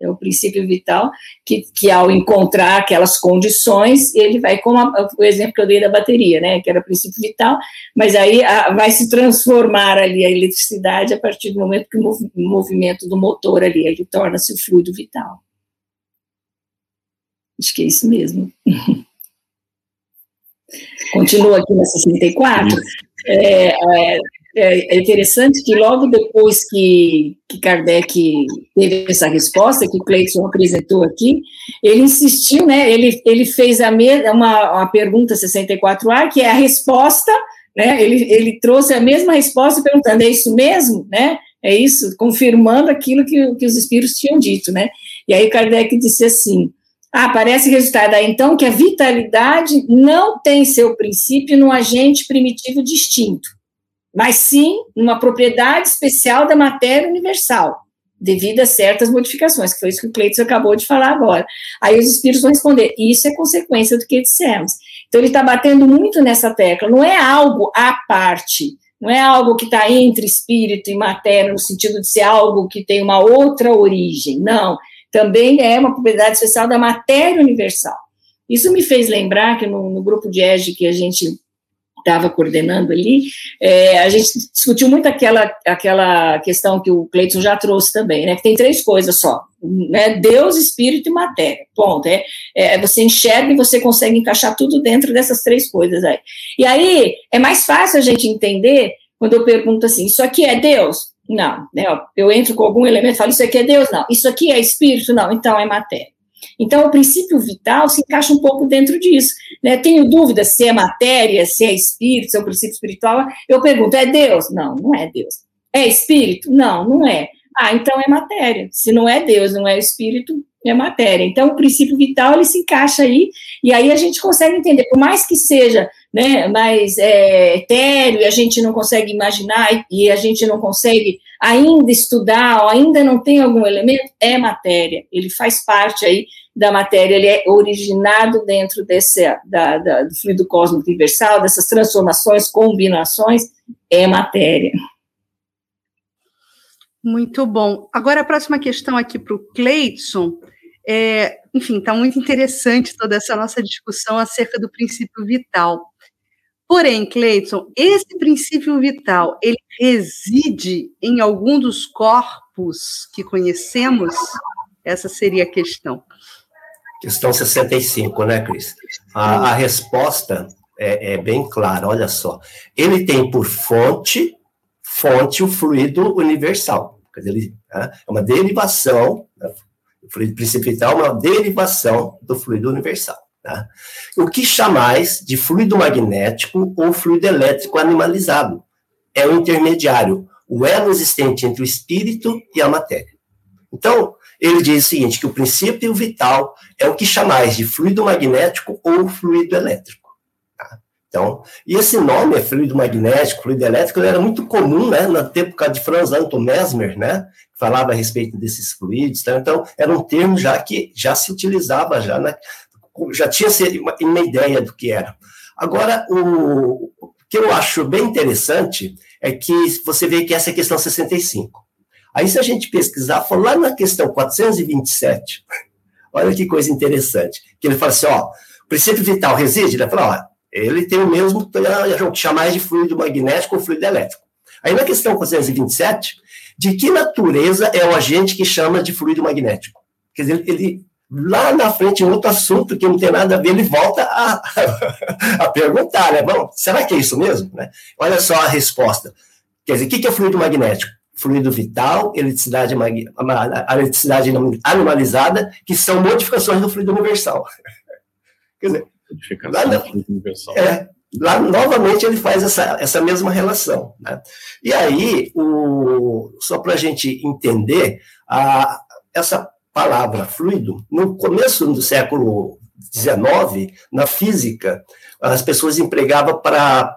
É o princípio vital que, que ao encontrar aquelas condições, ele vai, como a, o exemplo que eu dei da bateria, né? Que era o princípio vital, mas aí a, vai se transformar ali a eletricidade a partir do momento que o, mov, movimento do motor ali, ele torna-se o fluido vital. Acho que é isso mesmo. Continua aqui na 64. É, é, é, interessante que logo depois que, que Kardec teve essa resposta, que Cleiton apresentou aqui, ele insistiu, né, ele, ele fez a me, uma, uma pergunta 64A, que é a resposta, né, ele, ele trouxe a mesma resposta perguntando, é isso mesmo, né, é isso, confirmando aquilo que, que os espíritos tinham dito, né, e aí Kardec disse assim, ah, parece resultado aí, então, que a vitalidade não tem seu princípio num agente primitivo distinto, mas sim numa propriedade especial da matéria universal, devido a certas modificações, que foi isso que o Cleiton acabou de falar agora. Aí os espíritos vão responder, isso é consequência do que dissemos. Então, ele está batendo muito nessa tecla, não é algo à parte, não é algo que está entre espírito e matéria, no sentido de ser algo que tem uma outra origem, não também é uma propriedade especial da matéria universal. Isso me fez lembrar que no, no grupo de EGE que a gente estava coordenando ali, é, a gente discutiu muito aquela, aquela questão que o Cleiton já trouxe também, né, que tem três coisas só, né, Deus, Espírito e matéria, ponto, é, é, você enxerga e você consegue encaixar tudo dentro dessas três coisas aí. E aí, é mais fácil a gente entender quando eu pergunto assim, isso aqui é Deus? Não, né? Eu entro com algum elemento e falo, isso aqui é Deus? Não. Isso aqui é espírito? Não. Então é matéria. Então, o princípio vital se encaixa um pouco dentro disso. Né? Tenho dúvida se é matéria, se é espírito, se é o princípio espiritual. Eu pergunto, é Deus? Não, não é Deus. É espírito? Não, não é. Ah, então é matéria. Se não é Deus, não é espírito, é matéria. Então, o princípio vital, ele se encaixa aí, e aí a gente consegue entender, por mais que seja né, mais é, etéreo, e a gente não consegue imaginar, e a gente não consegue ainda estudar, ou ainda não tem algum elemento, é matéria, ele faz parte aí da matéria, ele é originado dentro desse, da, da, do fluido cósmico universal, dessas transformações, combinações, é matéria. Muito bom. Agora, a próxima questão aqui para o Cleidson. É, enfim, está muito interessante toda essa nossa discussão acerca do princípio vital. Porém, Cleiton, esse princípio vital, ele reside em algum dos corpos corpos que conhecemos? Essa seria a questão. Questão 65, né, Cris? A, a resposta é, é, bem clara, olha só. Ele tem por fonte, fonte o fluido universal. Quer dizer, ele, né, é uma derivação, né, o fluido princípio vital é uma derivação do fluido universal. Tá? O que chamais de fluido magnético ou fluido elétrico animalizado é o intermediário, o elo existente entre o espírito e a matéria. Então, ele diz o seguinte, que o princípio vital é o que chamais de fluido magnético ou fluido elétrico. Tá? Então, e esse nome, fluido magnético, fluido elétrico, era muito comum, né, na época de Franz Anton Mesmer, né, que falava a respeito desses fluidos, tá? então, era um termo já que já se utilizava, já, né, já tinha uma, uma ideia do que era. Agora, o, o que eu acho bem interessante é que você vê que essa é a questão 65. Aí, se a gente pesquisar, for lá na questão 427, olha que coisa interessante, que ele fala assim, ó, o princípio vital reside, ele fala, ó, ele tem o mesmo, chamar de fluido magnético ou fluido elétrico. Aí, na questão 427, de que natureza é o agente que chama de fluido magnético? Quer dizer, ele, lá na frente, em outro assunto que não tem nada a ver, ele volta a, a perguntar, né? Bom, será que é isso mesmo? Né? Olha só a resposta. Quer dizer, o que é fluido magnético? Fluido vital, eletricidade, a eletricidade animalizada, que são modificações do fluido universal. Quer dizer, lá, do fluido universal. É, lá novamente ele faz essa, essa mesma relação. Né? E aí, o, só para a gente entender, a, essa palavra fluido, no começo do século XIX, na física, as pessoas empregavam para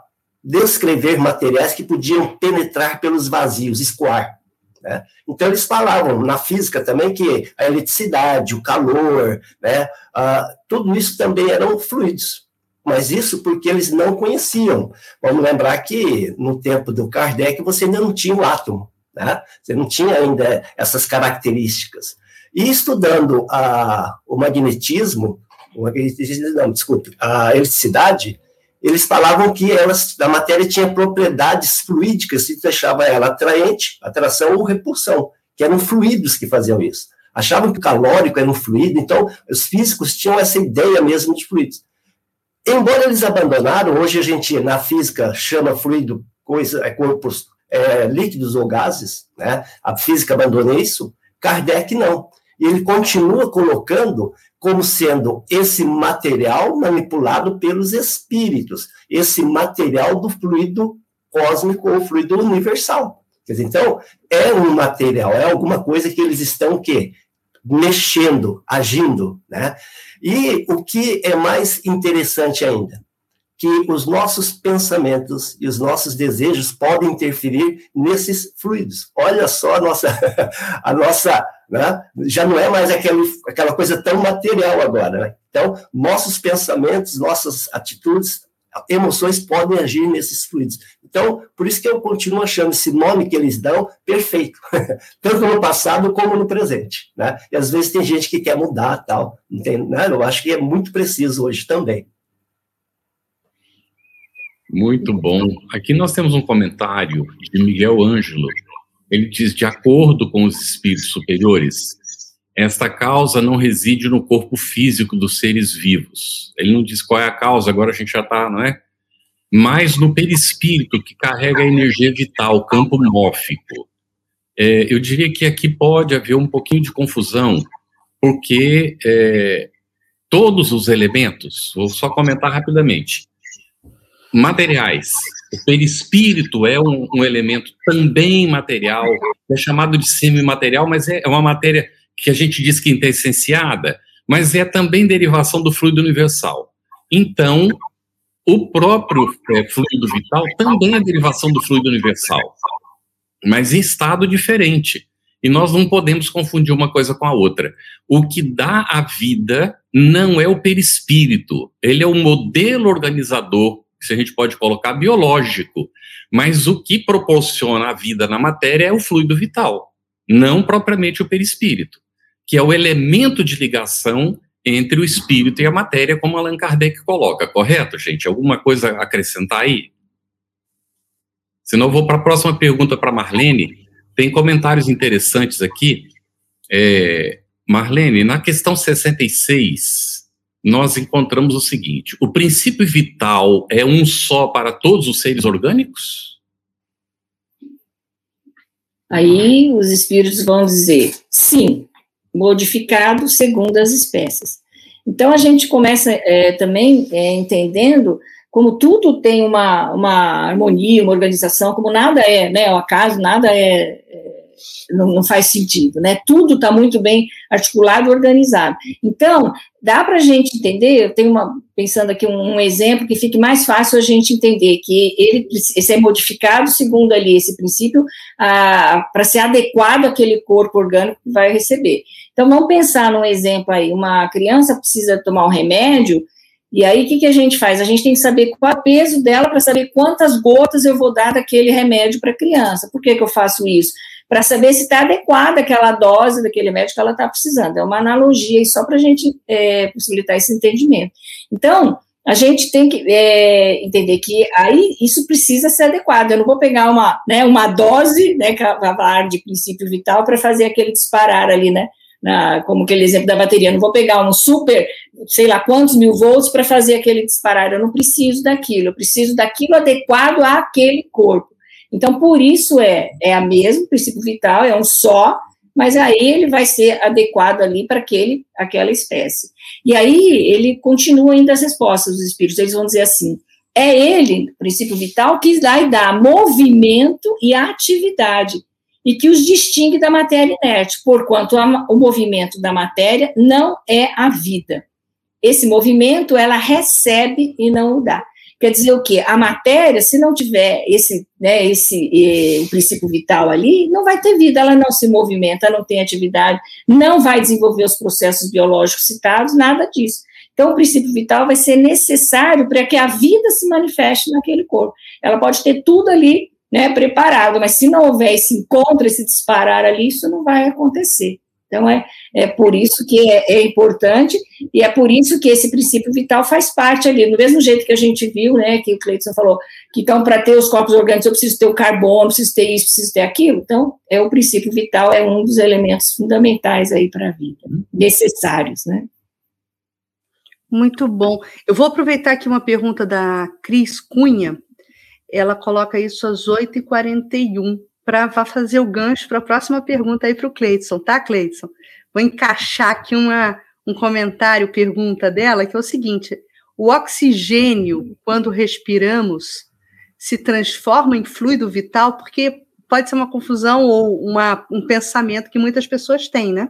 descrever materiais que podiam penetrar pelos vazios, escoar. Né? Então, eles falavam na física também que a eletricidade, o calor, né, uh, tudo isso também eram fluidos. Mas isso porque eles não conheciam. Vamos lembrar que no tempo do Kardec você ainda não tinha o átomo, né? você não tinha ainda essas características. E estudando a, o magnetismo, o magnetismo não, desculpe, a eletricidade, eles falavam que elas, a matéria tinha propriedades fluídicas que deixava ela atraente, atração ou repulsão, que eram fluidos que faziam isso. Achavam que o calórico era um fluido, então os físicos tinham essa ideia mesmo de fluidos. Embora eles abandonaram, hoje a gente na física chama fluido coisa, é, corpos é, líquidos ou gases, né? A física abandonou isso, Kardec não. E ele continua colocando como sendo esse material manipulado pelos espíritos, esse material do fluido cósmico ou fluido universal. Dizer, então, é um material, é alguma coisa que eles estão que mexendo, agindo, né? E o que é mais interessante ainda, que os nossos pensamentos e os nossos desejos podem interferir nesses fluidos. Olha só a nossa, a nossa né? já não é mais aquele, aquela coisa tão material agora. Né? Então, nossos pensamentos, nossas atitudes, emoções podem agir nesses fluidos. Então, por isso que eu continuo achando esse nome que eles dão perfeito, tanto no passado como no presente. Né? E às vezes tem gente que quer mudar tal. Não tem, né? Eu acho que é muito preciso hoje também. Muito bom. Aqui nós temos um comentário de Miguel Ângelo. Ele diz: de acordo com os espíritos superiores, esta causa não reside no corpo físico dos seres vivos. Ele não diz qual é a causa, agora a gente já está, não é? Mas no perispírito, que carrega a energia vital, o campo mórfico. É, eu diria que aqui pode haver um pouquinho de confusão, porque é, todos os elementos, vou só comentar rapidamente, materiais. O perispírito é um, um elemento também material, é chamado de semimaterial, mas é, é uma matéria que a gente diz que é essenciada, mas é também derivação do fluido universal. Então, o próprio é, fluido vital também é derivação do fluido universal, mas em estado diferente. E nós não podemos confundir uma coisa com a outra. O que dá a vida não é o perispírito, ele é o modelo organizador se a gente pode colocar biológico, mas o que proporciona a vida na matéria é o fluido vital, não propriamente o perispírito, que é o elemento de ligação entre o espírito e a matéria, como Allan Kardec coloca, correto, gente? Alguma coisa a acrescentar aí? Senão eu vou para a próxima pergunta para Marlene. Tem comentários interessantes aqui. É, Marlene, na questão 66, nós encontramos o seguinte: o princípio vital é um só para todos os seres orgânicos? Aí os espíritos vão dizer sim, modificado segundo as espécies. Então a gente começa é, também é, entendendo como tudo tem uma, uma harmonia, uma organização, como nada é, né, o acaso, nada é, é não, não, faz sentido, né? Tudo está muito bem articulado, organizado. Então, dá para a gente entender, eu tenho uma, pensando aqui um, um, exemplo que fique mais fácil a gente entender, que ele, esse é modificado segundo ali esse princípio, para ser adequado àquele corpo orgânico que vai receber. Então, vamos pensar num exemplo aí, uma criança precisa tomar um remédio, e aí, o que, que a gente faz? A gente tem que saber qual é o peso dela para saber quantas gotas eu vou dar daquele remédio para a criança. Por que, que eu faço isso? Para saber se está adequada aquela dose daquele médico que ela está precisando. É uma analogia só para a gente é, possibilitar esse entendimento. Então, a gente tem que é, entender que aí isso precisa ser adequado. Eu não vou pegar uma, né, uma dose, né, que falar de princípio vital, para fazer aquele disparar ali, né? Na, como aquele exemplo da bateria. Eu não vou pegar um super, sei lá quantos mil volts para fazer aquele disparar. Eu não preciso daquilo. Eu preciso daquilo adequado àquele corpo. Então, por isso é, é a mesma, princípio vital, é um só, mas aí ele vai ser adequado ali para aquele, aquela espécie. E aí ele continua ainda as respostas dos espíritos, eles vão dizer assim, é ele, princípio vital, que e dá movimento e atividade, e que os distingue da matéria inerte, porquanto a, o movimento da matéria não é a vida. Esse movimento ela recebe e não o dá. Quer dizer o quê? A matéria, se não tiver esse, né, esse eh, o princípio vital ali, não vai ter vida, ela não se movimenta, não tem atividade, não vai desenvolver os processos biológicos citados, nada disso. Então, o princípio vital vai ser necessário para que a vida se manifeste naquele corpo. Ela pode ter tudo ali né, preparado, mas se não houver esse encontro, esse disparar ali, isso não vai acontecer. Então, é, é por isso que é, é, importante, e é por isso que esse princípio vital faz parte ali, do mesmo jeito que a gente viu, né, que o Cleiton falou, que então, para ter os corpos orgânicos, eu preciso ter o carbono, preciso ter isso, preciso ter aquilo. Então, é o princípio vital, é um dos elementos fundamentais aí para a vida, necessários, né. Muito bom. Eu vou aproveitar aqui uma pergunta da Cris Cunha, ela coloca isso às 8h41 para fazer o gancho para a próxima pergunta aí para o Cleidson, tá, Cleidson? Vou encaixar aqui uma, um comentário, pergunta dela, que é o seguinte: o oxigênio, quando respiramos, se transforma em fluido vital, porque pode ser uma confusão ou uma, um pensamento que muitas pessoas têm, né?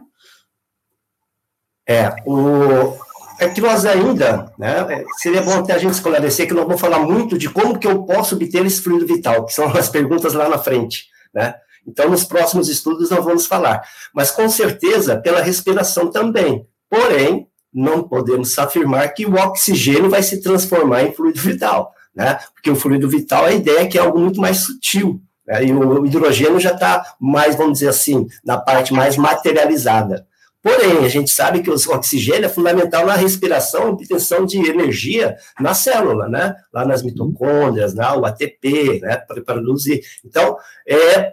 É, o, é que nós ainda, né, seria bom até a gente esclarecer que nós vamos falar muito de como que eu posso obter esse fluido vital, que são as perguntas lá na frente né? Então, nos próximos estudos nós vamos falar. Mas, com certeza, pela respiração também. Porém, não podemos afirmar que o oxigênio vai se transformar em fluido vital, né? Porque o fluido vital, a ideia é que é algo muito mais sutil, né? E o hidrogênio já está mais, vamos dizer assim, na parte mais materializada. Porém, a gente sabe que o oxigênio é fundamental na respiração e obtenção de energia na célula, né? Lá nas mitocôndrias, né? o ATP, né? Para produzir. Então, é,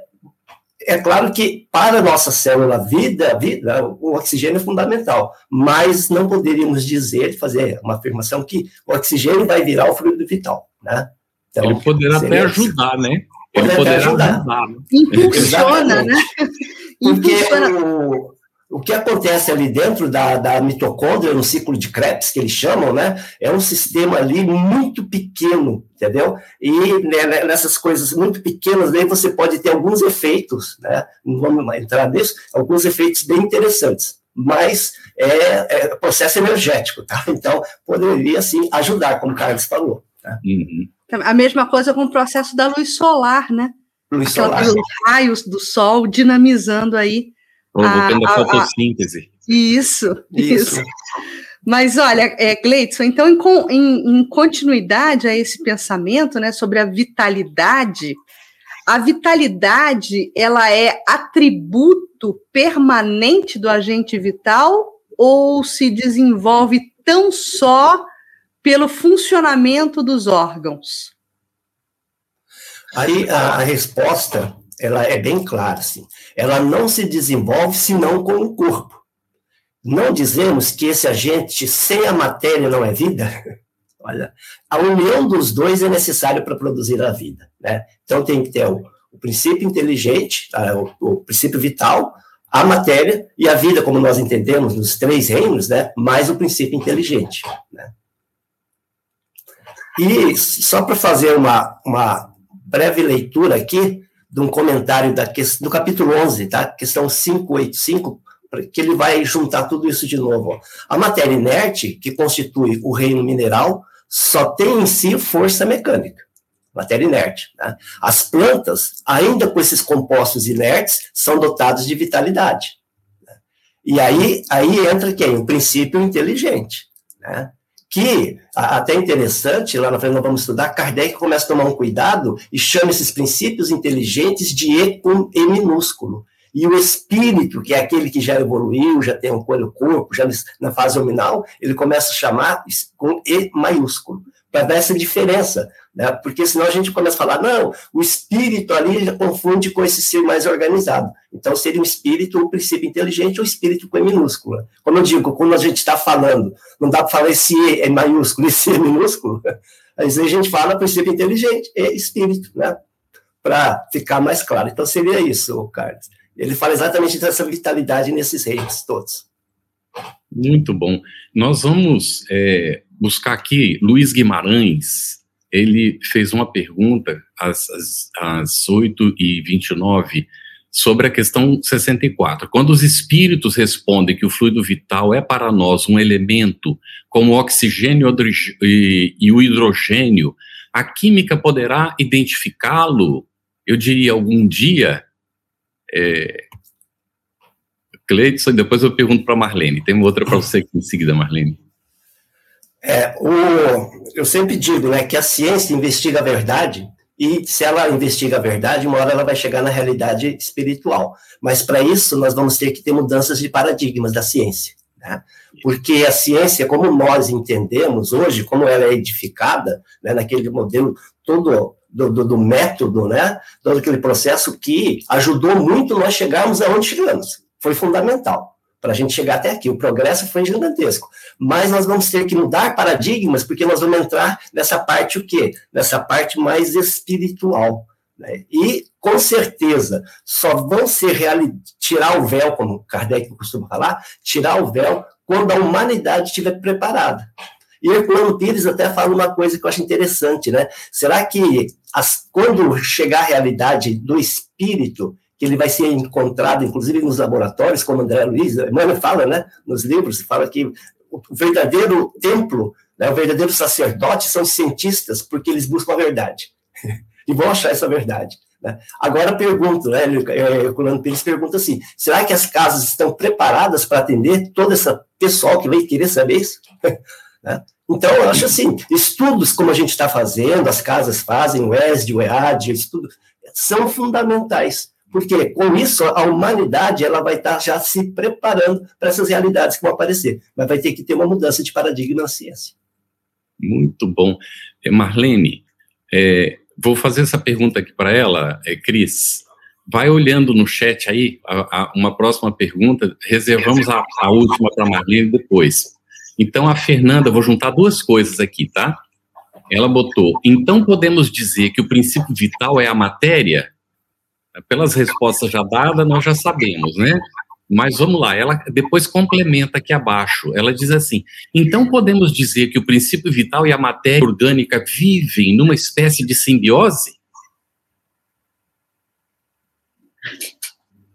é claro que para a nossa célula vida, vida, o oxigênio é fundamental, mas não poderíamos dizer, fazer uma afirmação que o oxigêno vai virar o fluido vital, né? Então, Ele poderá até ajudar, né? Ele poderá ajudar. ajudar. Impulsiona, né? Porque o, o que acontece ali dentro da, da mitocôndria, no ciclo de Krebs, que eles chamam, né, é um sistema ali muito pequeno, entendeu? E né, né nessas coisas muito pequenas, aí você pode ter alguns efeitos, né, não vamos entrar nisso, alguns efeitos bem interessantes, mas é, é processo energético, tá? Então, poderia, sim, ajudar, como o Carlos falou. Tá? Uhum. A mesma coisa com o processo da luz solar, né? Luz solar. Os raios do sol dinamizando aí Provocando a, a, a fotossíntese. Isso, isso, isso. Mas olha, é, Gleidson, então, em, em, em, continuidade a esse pensamento né, sobre a vitalidade, a vitalidade ela é atributo permanente do agente vital ou se desenvolve tão só pelo funcionamento dos órgãos? Aí a, a resposta ela é bem clara, assim. Ela não se desenvolve senão com o corpo. Não dizemos que esse agente sem a matéria não é vida? Olha, a união dos dois é necessária para produzir a vida, né? Então tem que ter o, o princípio inteligente, tá? o, o, princípio vital, a matéria e a vida, como nós entendemos nos três reinos, né? Mais o princípio inteligente, né? E só para fazer uma, uma breve leitura aqui de um comentário da, do capítulo 11, tá? Questão 585, que ele vai juntar tudo isso de novo. A matéria inerte, que constitui o reino mineral, só tem em si força mecânica, matéria inerte. Né? As plantas, ainda com esses compostos inertes, são dotadas de vitalidade. Né? E aí, aí entra quem? O princípio inteligente. Né? Que, até interessante, lá na frente nós vamos estudar, Kardec começa a tomar um cuidado e chama esses princípios inteligentes de E com E minúsculo. E o espírito, que é aquele que já evoluiu, já tem um corpo, já na fase nominal, ele começa a chamar com E maiúsculo, para dar essa diferença né? Porque senão a gente começa a falar, não, o espírito ali confunde com esse ser mais organizado. Então seria um espírito, um princípio inteligente ou espírito com E minúscula. Como eu digo, quando a gente está falando, não dá para falar esse E é maiúsculo, esse E é minúsculo, às vezes a gente fala princípio inteligente e espírito, né? Para ficar mais claro. Então seria isso, Carlos. Ele fala exatamente dessa vitalidade nesses reis todos. Muito bom. Nós vamos é, buscar aqui Luiz Guimarães, ele fez uma pergunta às, às, às 8h29 sobre a questão 64. Quando os espíritos respondem que o fluido vital é para nós um elemento como o oxigênio e, o hidrogênio, a química poderá identificá-lo, eu diria, algum dia? É, Cleidson, depois eu pergunto para Marlene. Tem outra para você aqui em seguida, Marlene. É, o, eu sempre digo né, que a ciência investiga a verdade, e se ela investiga a verdade, uma hora ela vai chegar na realidade espiritual. Mas para isso, nós vamos ter que ter mudanças de paradigmas da ciência. Né? Porque a ciência, como nós entendemos hoje, como ela é edificada, né, naquele modelo todo do, do, do, método, né, todo aquele processo que ajudou muito nós chegarmos aonde chegamos. Foi fundamental para a gente chegar até aqui. O progresso foi gigantesco. Mas nós vamos ter que mudar paradigmas, porque nós vamos entrar nessa parte o quê? Nessa parte mais espiritual. Né? E, com certeza, só vão ser tirar o véu, como Kardec costuma falar, tirar o véu quando a humanidade estiver preparada. E Herculano Pires até fala uma coisa que eu acho interessante, né? Será que as, quando chegar a realidade do espírito, que ele vai ser encontrado, inclusive, nos laboratórios, como André Luiz, Emmanuel fala, né, nos livros, fala que o verdadeiro templo, né, o verdadeiro sacerdote são cientistas, porque eles buscam a verdade. e vão achar essa verdade. Né? Agora pergunto, né, Herculano Pires pergunta assim, será que as casas estão preparadas para atender todo esse pessoal que vai querer saber isso? né? Então, eu acho assim, estudos como a gente está fazendo, as casas fazem, o ESD, o EAD, são fundamentais porque com isso a humanidade ela vai estar já se preparando para essas realidades que vão aparecer, mas vai ter que ter uma mudança de paradigma na ciência. Muito bom. Eh, Marlene, é, vou fazer essa pergunta aqui para ela, é, Cris. Vai olhando no chat aí, a, a, uma próxima pergunta, reservamos a, a última para Marlene depois. Então, a Fernanda, vou juntar duas coisas aqui, tá? Ela botou, então podemos dizer que o princípio vital é a matéria? Pelas respostas já dadas, nós já sabemos, né? Mas vamos lá, ela depois complementa aqui abaixo. Ela diz assim: então podemos dizer que o princípio vital e a matéria orgânica vivem numa espécie de simbiose?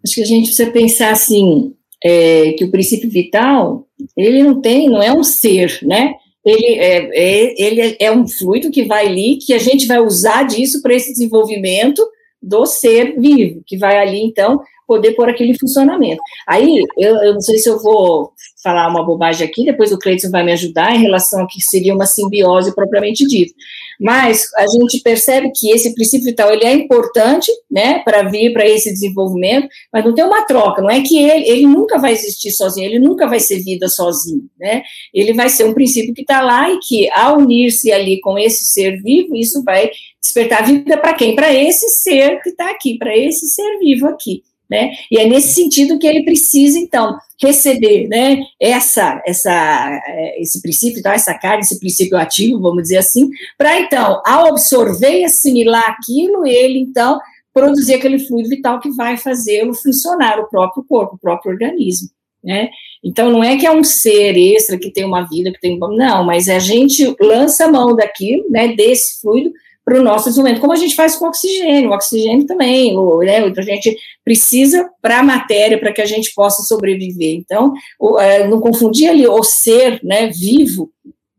Acho que a gente precisa pensar assim, é, que o princípio vital, ele não tem, não é um ser, né? Ele é, é, ele é um fluido que vai ali, que a gente vai usar disso para esse desenvolvimento, do ser vivo, que vai ali, então, poder pôr aquele funcionamento. Aí, eu, eu não sei se eu vou falar uma bobagem aqui, depois o Cleiton vai me ajudar em relação a que seria uma simbiose propriamente dita. Mas a gente percebe que esse princípio vital ele é importante, né, para vir para esse desenvolvimento, mas não tem uma troca, não é que ele, ele nunca vai existir sozinho, ele nunca vai ser vida sozinho, né? Ele vai ser um princípio que está lá e que ao unir-se ali com esse ser vivo, isso vai despertar a vida para quem? Para esse ser que está aqui, para esse ser vivo aqui. Né? E é nesse sentido que ele precisa, então, receber né, essa, essa, é, esse princípio, então, essa carga, esse princípio ativo, vamos dizer assim, para, então, ao absorver e assimilar aquilo, ele, então, produzir aquele fluido vital que vai fazê-lo funcionar, o próprio corpo, o próprio organismo. Né? Então, não é que é um ser extra que tem uma vida, que tem. Não, mas a gente lança a mão daquilo, né, desse fluido, para o nosso desenvolvimento, como a gente faz com oxigênio, o oxigênio também, o, né, a gente precisa para a matéria, para que a gente possa sobreviver. Então, o, é, não confundir ali o ser né, vivo,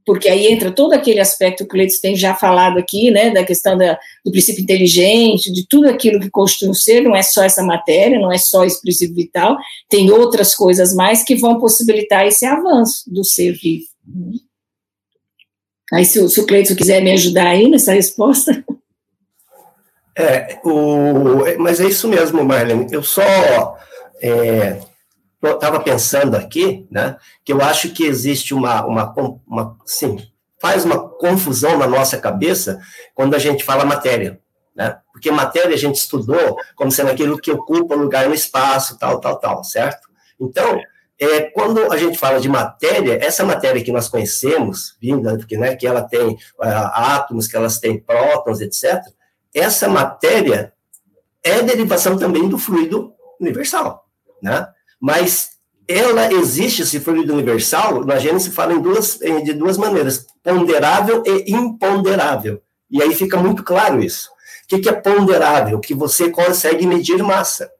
porque aí entra todo aquele aspecto que o Cleiton tem já falado aqui, né, da questão da, do princípio inteligente, de tudo aquilo que constitui o ser, não é só essa matéria, não é só esse princípio vital, tem outras coisas mais que vão possibilitar esse avanço do ser vivo. Aí, se, se o Cleiton quiser me ajudar aí nessa resposta. É, o, mas é isso mesmo, Marlene. Eu só estava é, pensando aqui, né, que eu acho que existe uma, uma, uma sim, faz uma confusão na nossa cabeça quando a gente fala matéria, né? Porque matéria a gente estudou como sendo aquilo que ocupa lugar no espaço, tal, tal, tal, certo? Então, é, quando a gente fala de matéria, essa matéria que nós conhecemos, vinda, que, né, que ela tem átomos, que elas têm prótons, etc., essa matéria é derivação também do fluido universal, né? Mas ela existe, esse fluido universal, na Gênesis fala em duas, de duas maneiras, ponderável e imponderável. E aí fica muito claro isso. O que é ponderável? Que você consegue medir massa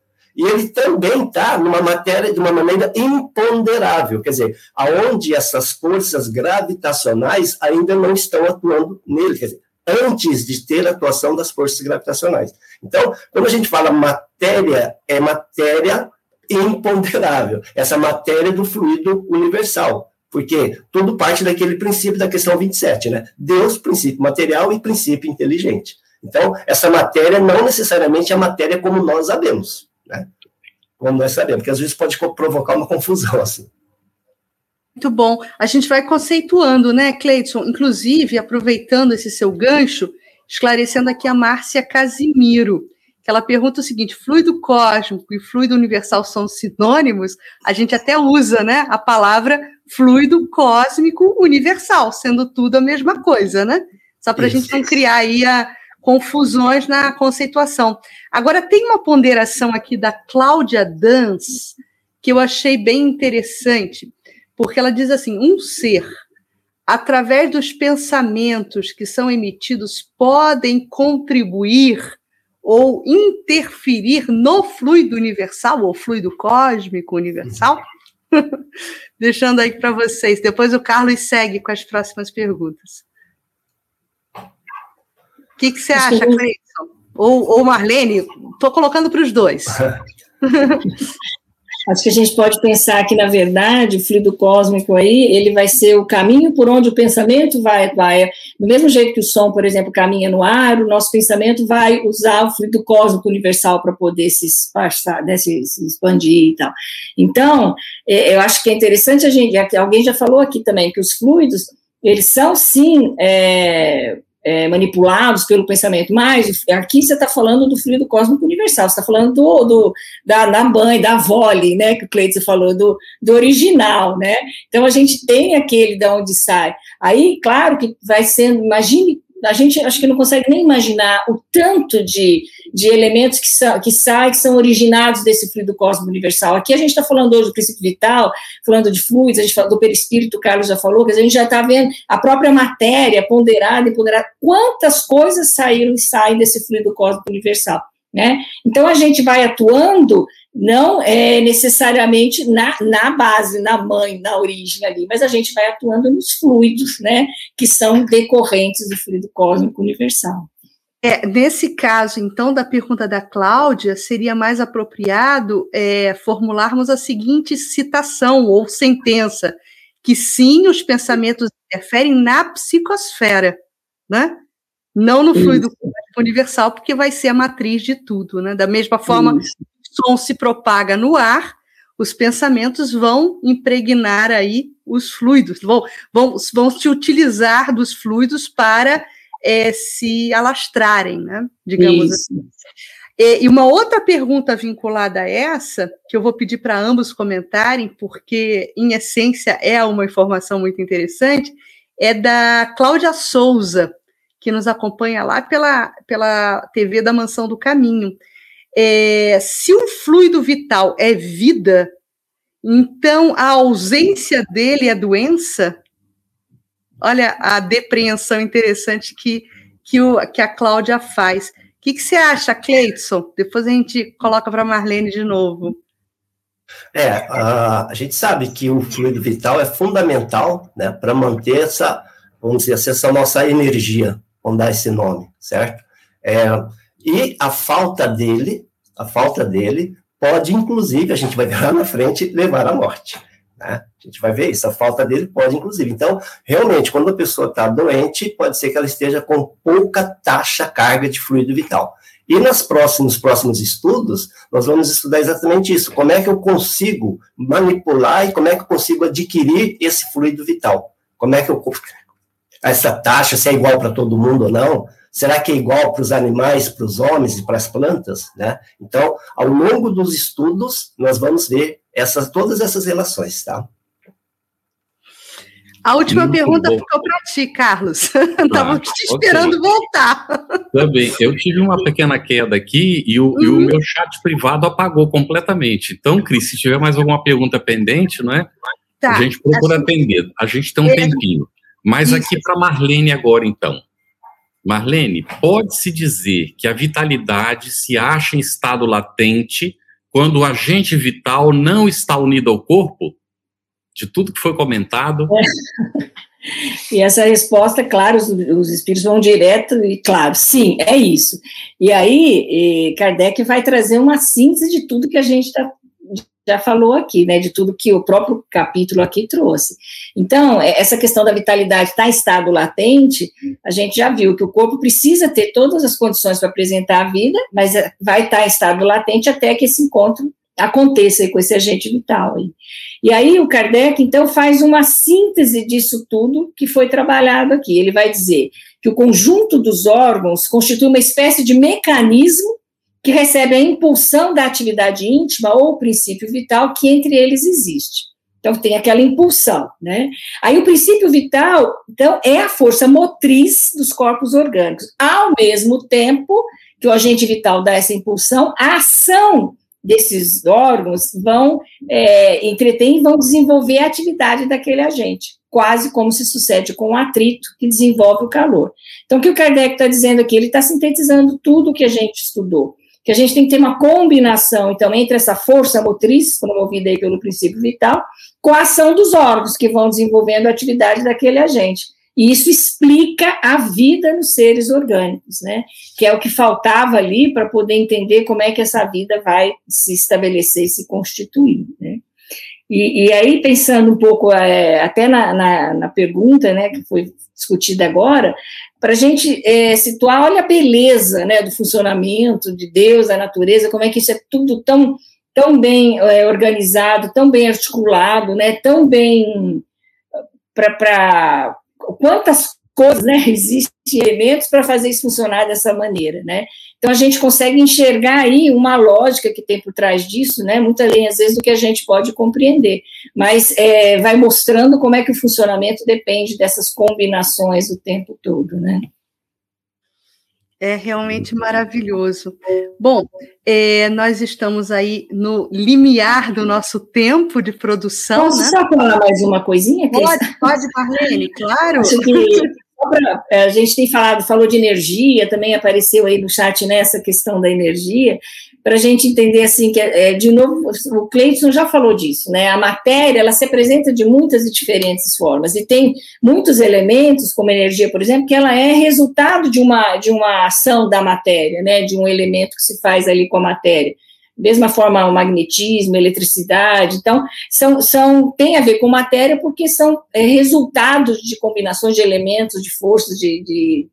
e ele também está numa matéria de uma maneira imponderável, quer dizer, aonde essas forças gravitacionais ainda não estão atuando nele, quer dizer, antes de ter a atuação das forças gravitacionais. Então, quando a gente fala matéria, é matéria imponderável, essa matéria do fluido universal, porque tudo parte daquele princípio da questão 27, né? Deus, princípio material e princípio inteligente. Então, essa matéria não necessariamente é a matéria como nós sabemos? Como nós sabemos, porque às vezes pode provocar uma confusão assim. Muito bom. A gente vai conceituando, né, Cleiton? Inclusive, aproveitando esse seu gancho, esclarecendo aqui a Márcia Casimiro, que ela pergunta o seguinte: fluido cósmico e fluido universal são sinônimos? A gente até usa, né, a palavra fluido cósmico universal, sendo tudo a mesma coisa, né? Só para a gente não criar aí a, confusões na conceituação. Agora, tem uma ponderação aqui da Cláudia Dans que eu achei bem interessante, porque ela diz assim: um ser, através dos pensamentos que são emitidos, podem contribuir ou interferir no fluido universal, ou fluido cósmico universal? Deixando aí para vocês. Depois o Carlos segue com as próximas perguntas que, que você acha, Cleiton? Ou, ou Marlene? Estou colocando para os dois. Acho que a gente pode pensar que, na verdade, o fluido cósmico aí, ele vai ser o caminho por onde o pensamento vai, vai. Do mesmo jeito que o som, por exemplo, caminha no ar, o nosso pensamento vai usar o fluido cósmico universal para poder se espaçar, né, se, se, expandir e tal. Então, é, eu acho que é interessante a gente, alguém já falou aqui também, que os fluidos, eles são, sim, é, é, manipulados pelo pensamento, mas aqui você está falando do fluido cósmico universal, você está falando do, do, da, da mãe, da vole, né, que o Cleiton falou, do, do original, né, então a gente tem aquele da onde sai, aí, claro que vai sendo, imagine a gente acho que não consegue nem imaginar o tanto de, de elementos que, que saem, que são originados desse fluido cósmico universal. Aqui a gente está falando hoje do princípio vital, falando de fluidos, a gente fala do perispírito, o Carlos já falou, que a gente já está vendo a própria matéria ponderada e ponderada. Quantas coisas saíram e saem desse fluido cósmico universal? Né? Então a gente vai atuando não é necessariamente na, na base, na mãe, na origem ali, mas a gente vai atuando nos fluidos, né, que são decorrentes do fluido cósmico universal. É, nesse caso, então, da pergunta da Cláudia, seria mais apropriado é, formularmos a seguinte citação ou sentença, que sim, os pensamentos interferem na psicosfera, né? Não no fluido Isso. universal, porque vai ser a matriz de tudo, né? Da mesma forma, Isso som se propaga no ar, os pensamentos vão impregnar aí os fluidos, vão, vão, vão se utilizar dos fluidos para é, se alastrarem, né? Digamos Isso. assim. E uma outra pergunta vinculada a essa, que eu vou pedir para ambos comentarem, porque, em essência, é uma informação muito interessante, é da Cláudia Souza, que nos acompanha lá pela, pela TV da Mansão do Caminho. É, se o fluido vital é vida, então a ausência dele é doença? Olha a depreensão interessante que, que, o, que a Cláudia faz. O que, que você acha, Cleidson? Depois a gente coloca para Marlene de novo. É, a, gente sabe que o fluido vital é fundamental né, para manter essa, vamos dizer essa nossa energia, vamos dar esse nome, certo? É, e a falta dele, a falta dele pode, inclusive, a gente vai ver lá na frente, levar à morte. Né? A gente vai ver isso, a falta dele pode, inclusive. Então, realmente, quando a pessoa está doente, pode ser que ela esteja com pouca taxa, carga de fluido vital. E nos próximos, próximos estudos, nós vamos estudar exatamente isso: como é que eu consigo manipular e como é que eu consigo adquirir esse fluido vital. Como é que eu. Essa taxa, se é igual para todo mundo ou não, Será que é igual para os animais, para os homens e para as plantas? Né? Então, ao longo dos estudos, nós vamos ver essas, todas essas relações, tá? A última Muito pergunta bom. ficou para ti, Carlos. Estava ah, te esperando okay. voltar. Também. Eu tive uma pequena queda aqui e o, uhum. e o, uhum. meu chat privado apagou completamente. Então, Cris, se tiver mais alguma pergunta pendente, não é? Tá. A gente procura a atender. A gente tem um é. tempinho. Mas aqui para Marlene agora, então. Marlene, pode-se dizer que a vitalidade se acha em estado latente quando o agente vital não está unido ao corpo? De tudo que foi comentado. É. E essa resposta, claro, os, os, espíritos vão direto e, claro, sim, é isso. E aí, Kardec vai trazer uma síntese de tudo que a gente está já falou aqui, né, de tudo que o próprio capítulo aqui trouxe. Então, é, essa questão da vitalidade está em estado latente, a gente já viu que o corpo precisa ter todas as condições para apresentar a vida, mas é, vai estar tá em estado latente até que esse encontro aconteça com esse agente vital. E aí o Kardec, então, faz uma síntese disso tudo que foi trabalhado aqui. Ele vai dizer que o conjunto dos órgãos constitui uma espécie de mecanismo que recebe a impulsão da atividade íntima ou princípio vital que entre eles existe. Então, tem aquela impulsão, né? Aí, o princípio vital, então, é a força motriz dos corpos orgânicos. Ao mesmo tempo que o agente vital dá essa impulsão, a ação desses órgãos vão é, entreter e vão desenvolver a atividade daquele agente, quase como se sucede com o atrito que desenvolve o calor. Então, o que o Kardec está dizendo aqui? Ele está sintetizando tudo o que a gente estudou que a gente tem que ter uma combinação, então, entre essa força motriz, promovida aí pelo princípio vital, com a ação dos órgãos que vão desenvolvendo a atividade daquele agente. E isso explica a vida nos seres orgânicos, né? Que é o que faltava ali para poder entender como é que essa vida vai se estabelecer e se constituir, né? E, e aí, pensando um pouco, é, até na, na, na, pergunta, né, que foi discutida agora, para a gente é, situar, olha a beleza né, do funcionamento de Deus, da natureza, como é que isso é tudo tão, tão bem é, organizado, tão bem articulado, né, tão bem para quantas coisas, né, existem elementos para fazer isso funcionar dessa maneira, né? Então a gente consegue enxergar aí uma lógica que tem por trás disso, né? Muito além às vezes do que a gente pode compreender, mas é, vai mostrando como é que o funcionamento depende dessas combinações o tempo todo, né? É realmente maravilhoso. Bom, é, nós estamos aí no limiar do nosso tempo de produção. Posso né? só falar mais uma coisinha? Pode, pode, Marlene, claro. Acho que a gente tem falado, falou de energia, também apareceu aí no chat nessa né, questão da energia para a gente entender assim que é, de novo o Cleiton já falou disso, né? A matéria ela se apresenta de muitas e diferentes formas e tem muitos elementos, como energia, por exemplo, que ela é resultado de uma de uma ação da matéria, né? De um elemento que se faz ali com a matéria. Mesma forma o magnetismo, a eletricidade, então são, são tem a ver com matéria porque são é, resultados de combinações de elementos, de forças, de, de,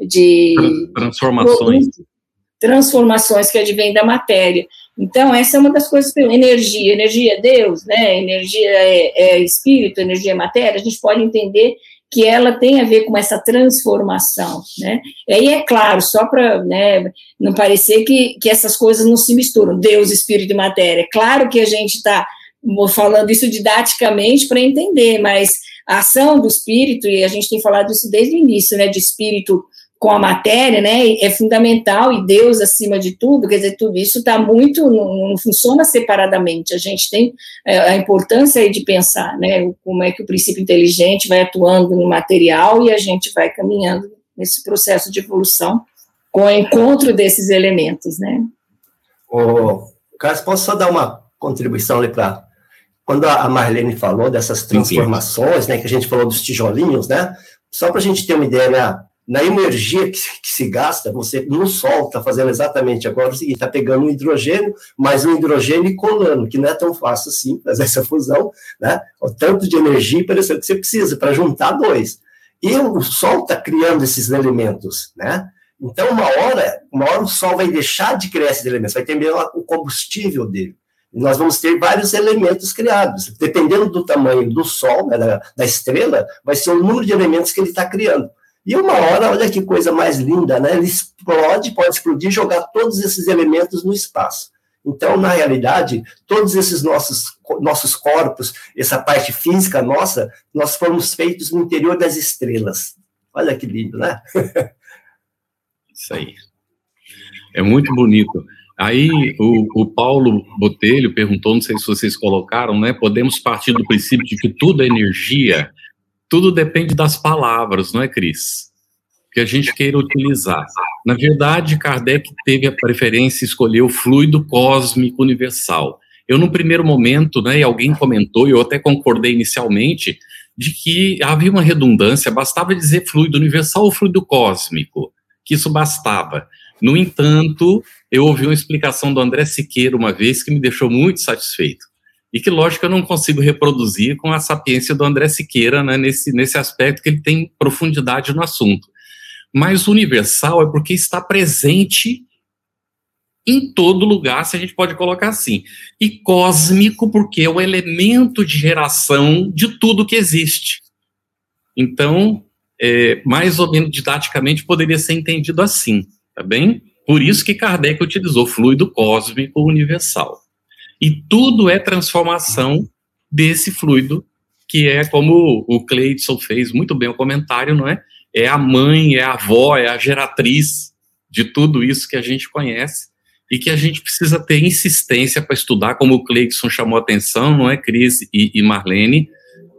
de transformações transformações que advêm da matéria. Então, essa é uma das coisas, energia, energia é Deus, né? energia é, é espírito, energia é matéria, a gente pode entender que ela tem a ver com essa transformação, né? E é claro, só para né, não parecer que, que essas coisas não se misturam, Deus, Espírito e matéria. Claro que a gente está falando isso didaticamente para entender, mas a ação do Espírito, e a gente tem falado isso desde o início, né, de Espírito com a matéria, né, é fundamental, e Deus acima de tudo, quer dizer, tudo isso está muito, não, não, funciona separadamente, a gente tem é, a importância aí de pensar, né, como é que o princípio inteligente vai atuando no material e a gente vai caminhando nesse processo de evolução com o encontro desses elementos, né. Ô, Carlos, posso só dar uma contribuição ali para quando a Marlene falou dessas transformações, né, que a gente falou dos tijolinhos, né, só para a gente ter uma ideia, né, na energia que, que, se gasta, você no Sol está fazendo exatamente agora o seguinte: está pegando um hidrogênio, mais um hidrogênio e colando, que não é tão fácil assim fazer essa fusão, né? O tanto de energia e pressão que você precisa para juntar dois. E o Sol está criando esses elementos, né? Então, uma hora, uma hora o Sol vai deixar de criar esses elementos, vai ter o combustível dele. E nós vamos ter vários elementos criados. Dependendo do tamanho do Sol, né, da, da estrela, vai ser o número de elementos que ele está criando. E uma hora, olha que coisa mais linda, né? Ele explode, pode explodir jogar todos esses elementos no espaço. Então, na realidade, todos esses nossos, nossos corpos, essa parte física nossa, nós fomos feitos no interior das estrelas. Olha que lindo, né? Isso aí. É muito bonito. Aí o, o, Paulo Botelho perguntou, não sei se vocês colocaram, né? Podemos partir do princípio de que tudo é energia tudo depende das palavras, não é, Cris? Que a gente queira utilizar. Na verdade, Kardec teve a preferência escolher o fluido cósmico universal. Eu, no primeiro momento, né, e alguém comentou, e eu até concordei inicialmente, de que havia uma redundância, bastava dizer fluido universal ou fluido cósmico, que isso bastava. No entanto, eu ouvi uma explicação do André Siqueira uma vez que me deixou muito satisfeito e que, lógico, eu não consigo reproduzir com a sapiência do André Siqueira, né, nesse, nesse aspecto que ele tem profundidade no assunto. Mas universal é porque está presente em todo lugar, se a gente pode colocar assim. E cósmico porque é o elemento de geração de tudo que existe. Então, é, mais ou menos didaticamente, poderia ser entendido assim, tá bem? Por isso que Kardec utilizou fluido cósmico universal. E tudo é transformação desse fluido, que é como o Cleidson fez muito bem o comentário, não é? É a mãe, é a avó, é a geratriz de tudo isso que a gente conhece e que a gente precisa ter insistência para estudar, como o Cleidson chamou a atenção, não é, Cris e, e Marlene?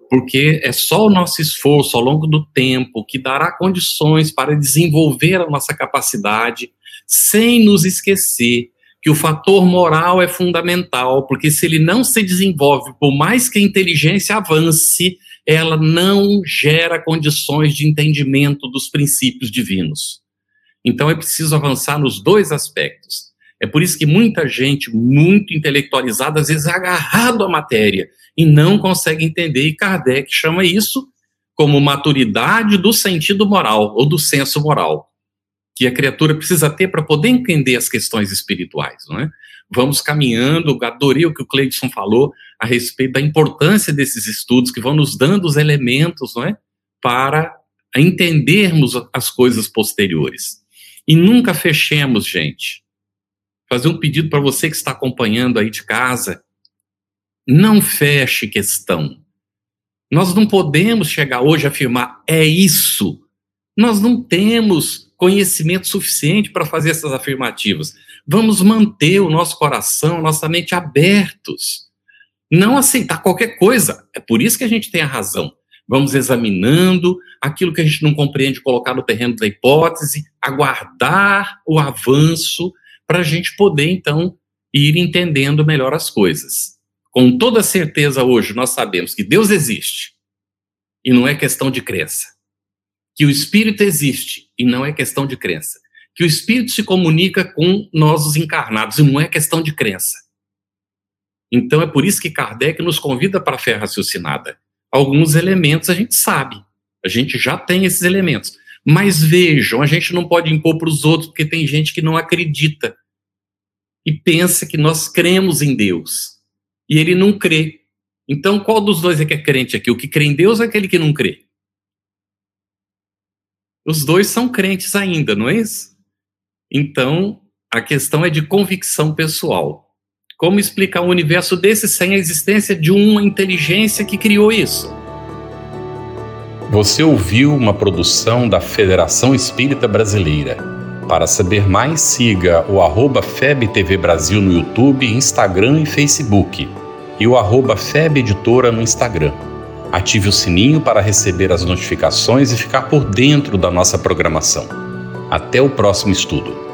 Porque é só o nosso esforço ao longo do tempo que dará condições para desenvolver a nossa capacidade, sem nos esquecer que o fator moral é fundamental, porque se ele não se desenvolve, por mais que a inteligência avance, ela não gera condições de entendimento dos princípios divinos. Então é preciso avançar nos dois aspectos. É por isso que muita gente muito intelectualizada, às vezes é agarrado à matéria e não consegue entender, e Kardec chama isso como maturidade do sentido moral ou do senso moral que a criatura precisa ter para poder entender as questões espirituais, não é? Vamos caminhando, adorei o que o Cleidson falou a respeito da importância desses estudos que vão nos dando os elementos, não é? Para entendermos as coisas posteriores. E nunca fechemos, gente. Fazer um pedido para você que está acompanhando aí de casa, não feche questão. Nós não podemos chegar hoje a afirmar é isso. Nós não temos conhecimento suficiente para fazer essas afirmativas. Vamos manter o nosso coração, nossa mente abertos. Não aceitar qualquer coisa. É por isso que a gente tem a razão. Vamos examinando aquilo que a gente não compreende, colocar no terreno da hipótese, aguardar o avanço para a gente poder, então, ir entendendo melhor as coisas. Com toda certeza, hoje, nós sabemos que Deus existe. E não é questão de crença que o espírito existe e não é questão de crença. Que o espírito se comunica com nós, os encarnados, e não é questão de crença. Então é por isso que Kardec nos convida para a fé raciocinada. Alguns elementos a gente sabe, a gente já tem esses elementos. Mas vejam, a gente não pode impor para os outros, porque tem gente que não acredita e pensa que nós cremos em Deus. E ele não crê. Então, qual dos dois é que é crente aqui? O que crê em Deus ou é aquele que não crê? Os dois são crentes ainda, não é isso? Então, a questão é de convicção pessoal. Como explicar um universo desse sem a existência de uma inteligência que criou isso? Você ouviu uma produção da Federação Espírita Brasileira. Para saber mais, siga o arroba FebTV Brasil no YouTube, Instagram e Facebook e o arroba no Instagram. Ative o sininho para receber as notificações e ficar por dentro da nossa programação. Até o próximo estudo.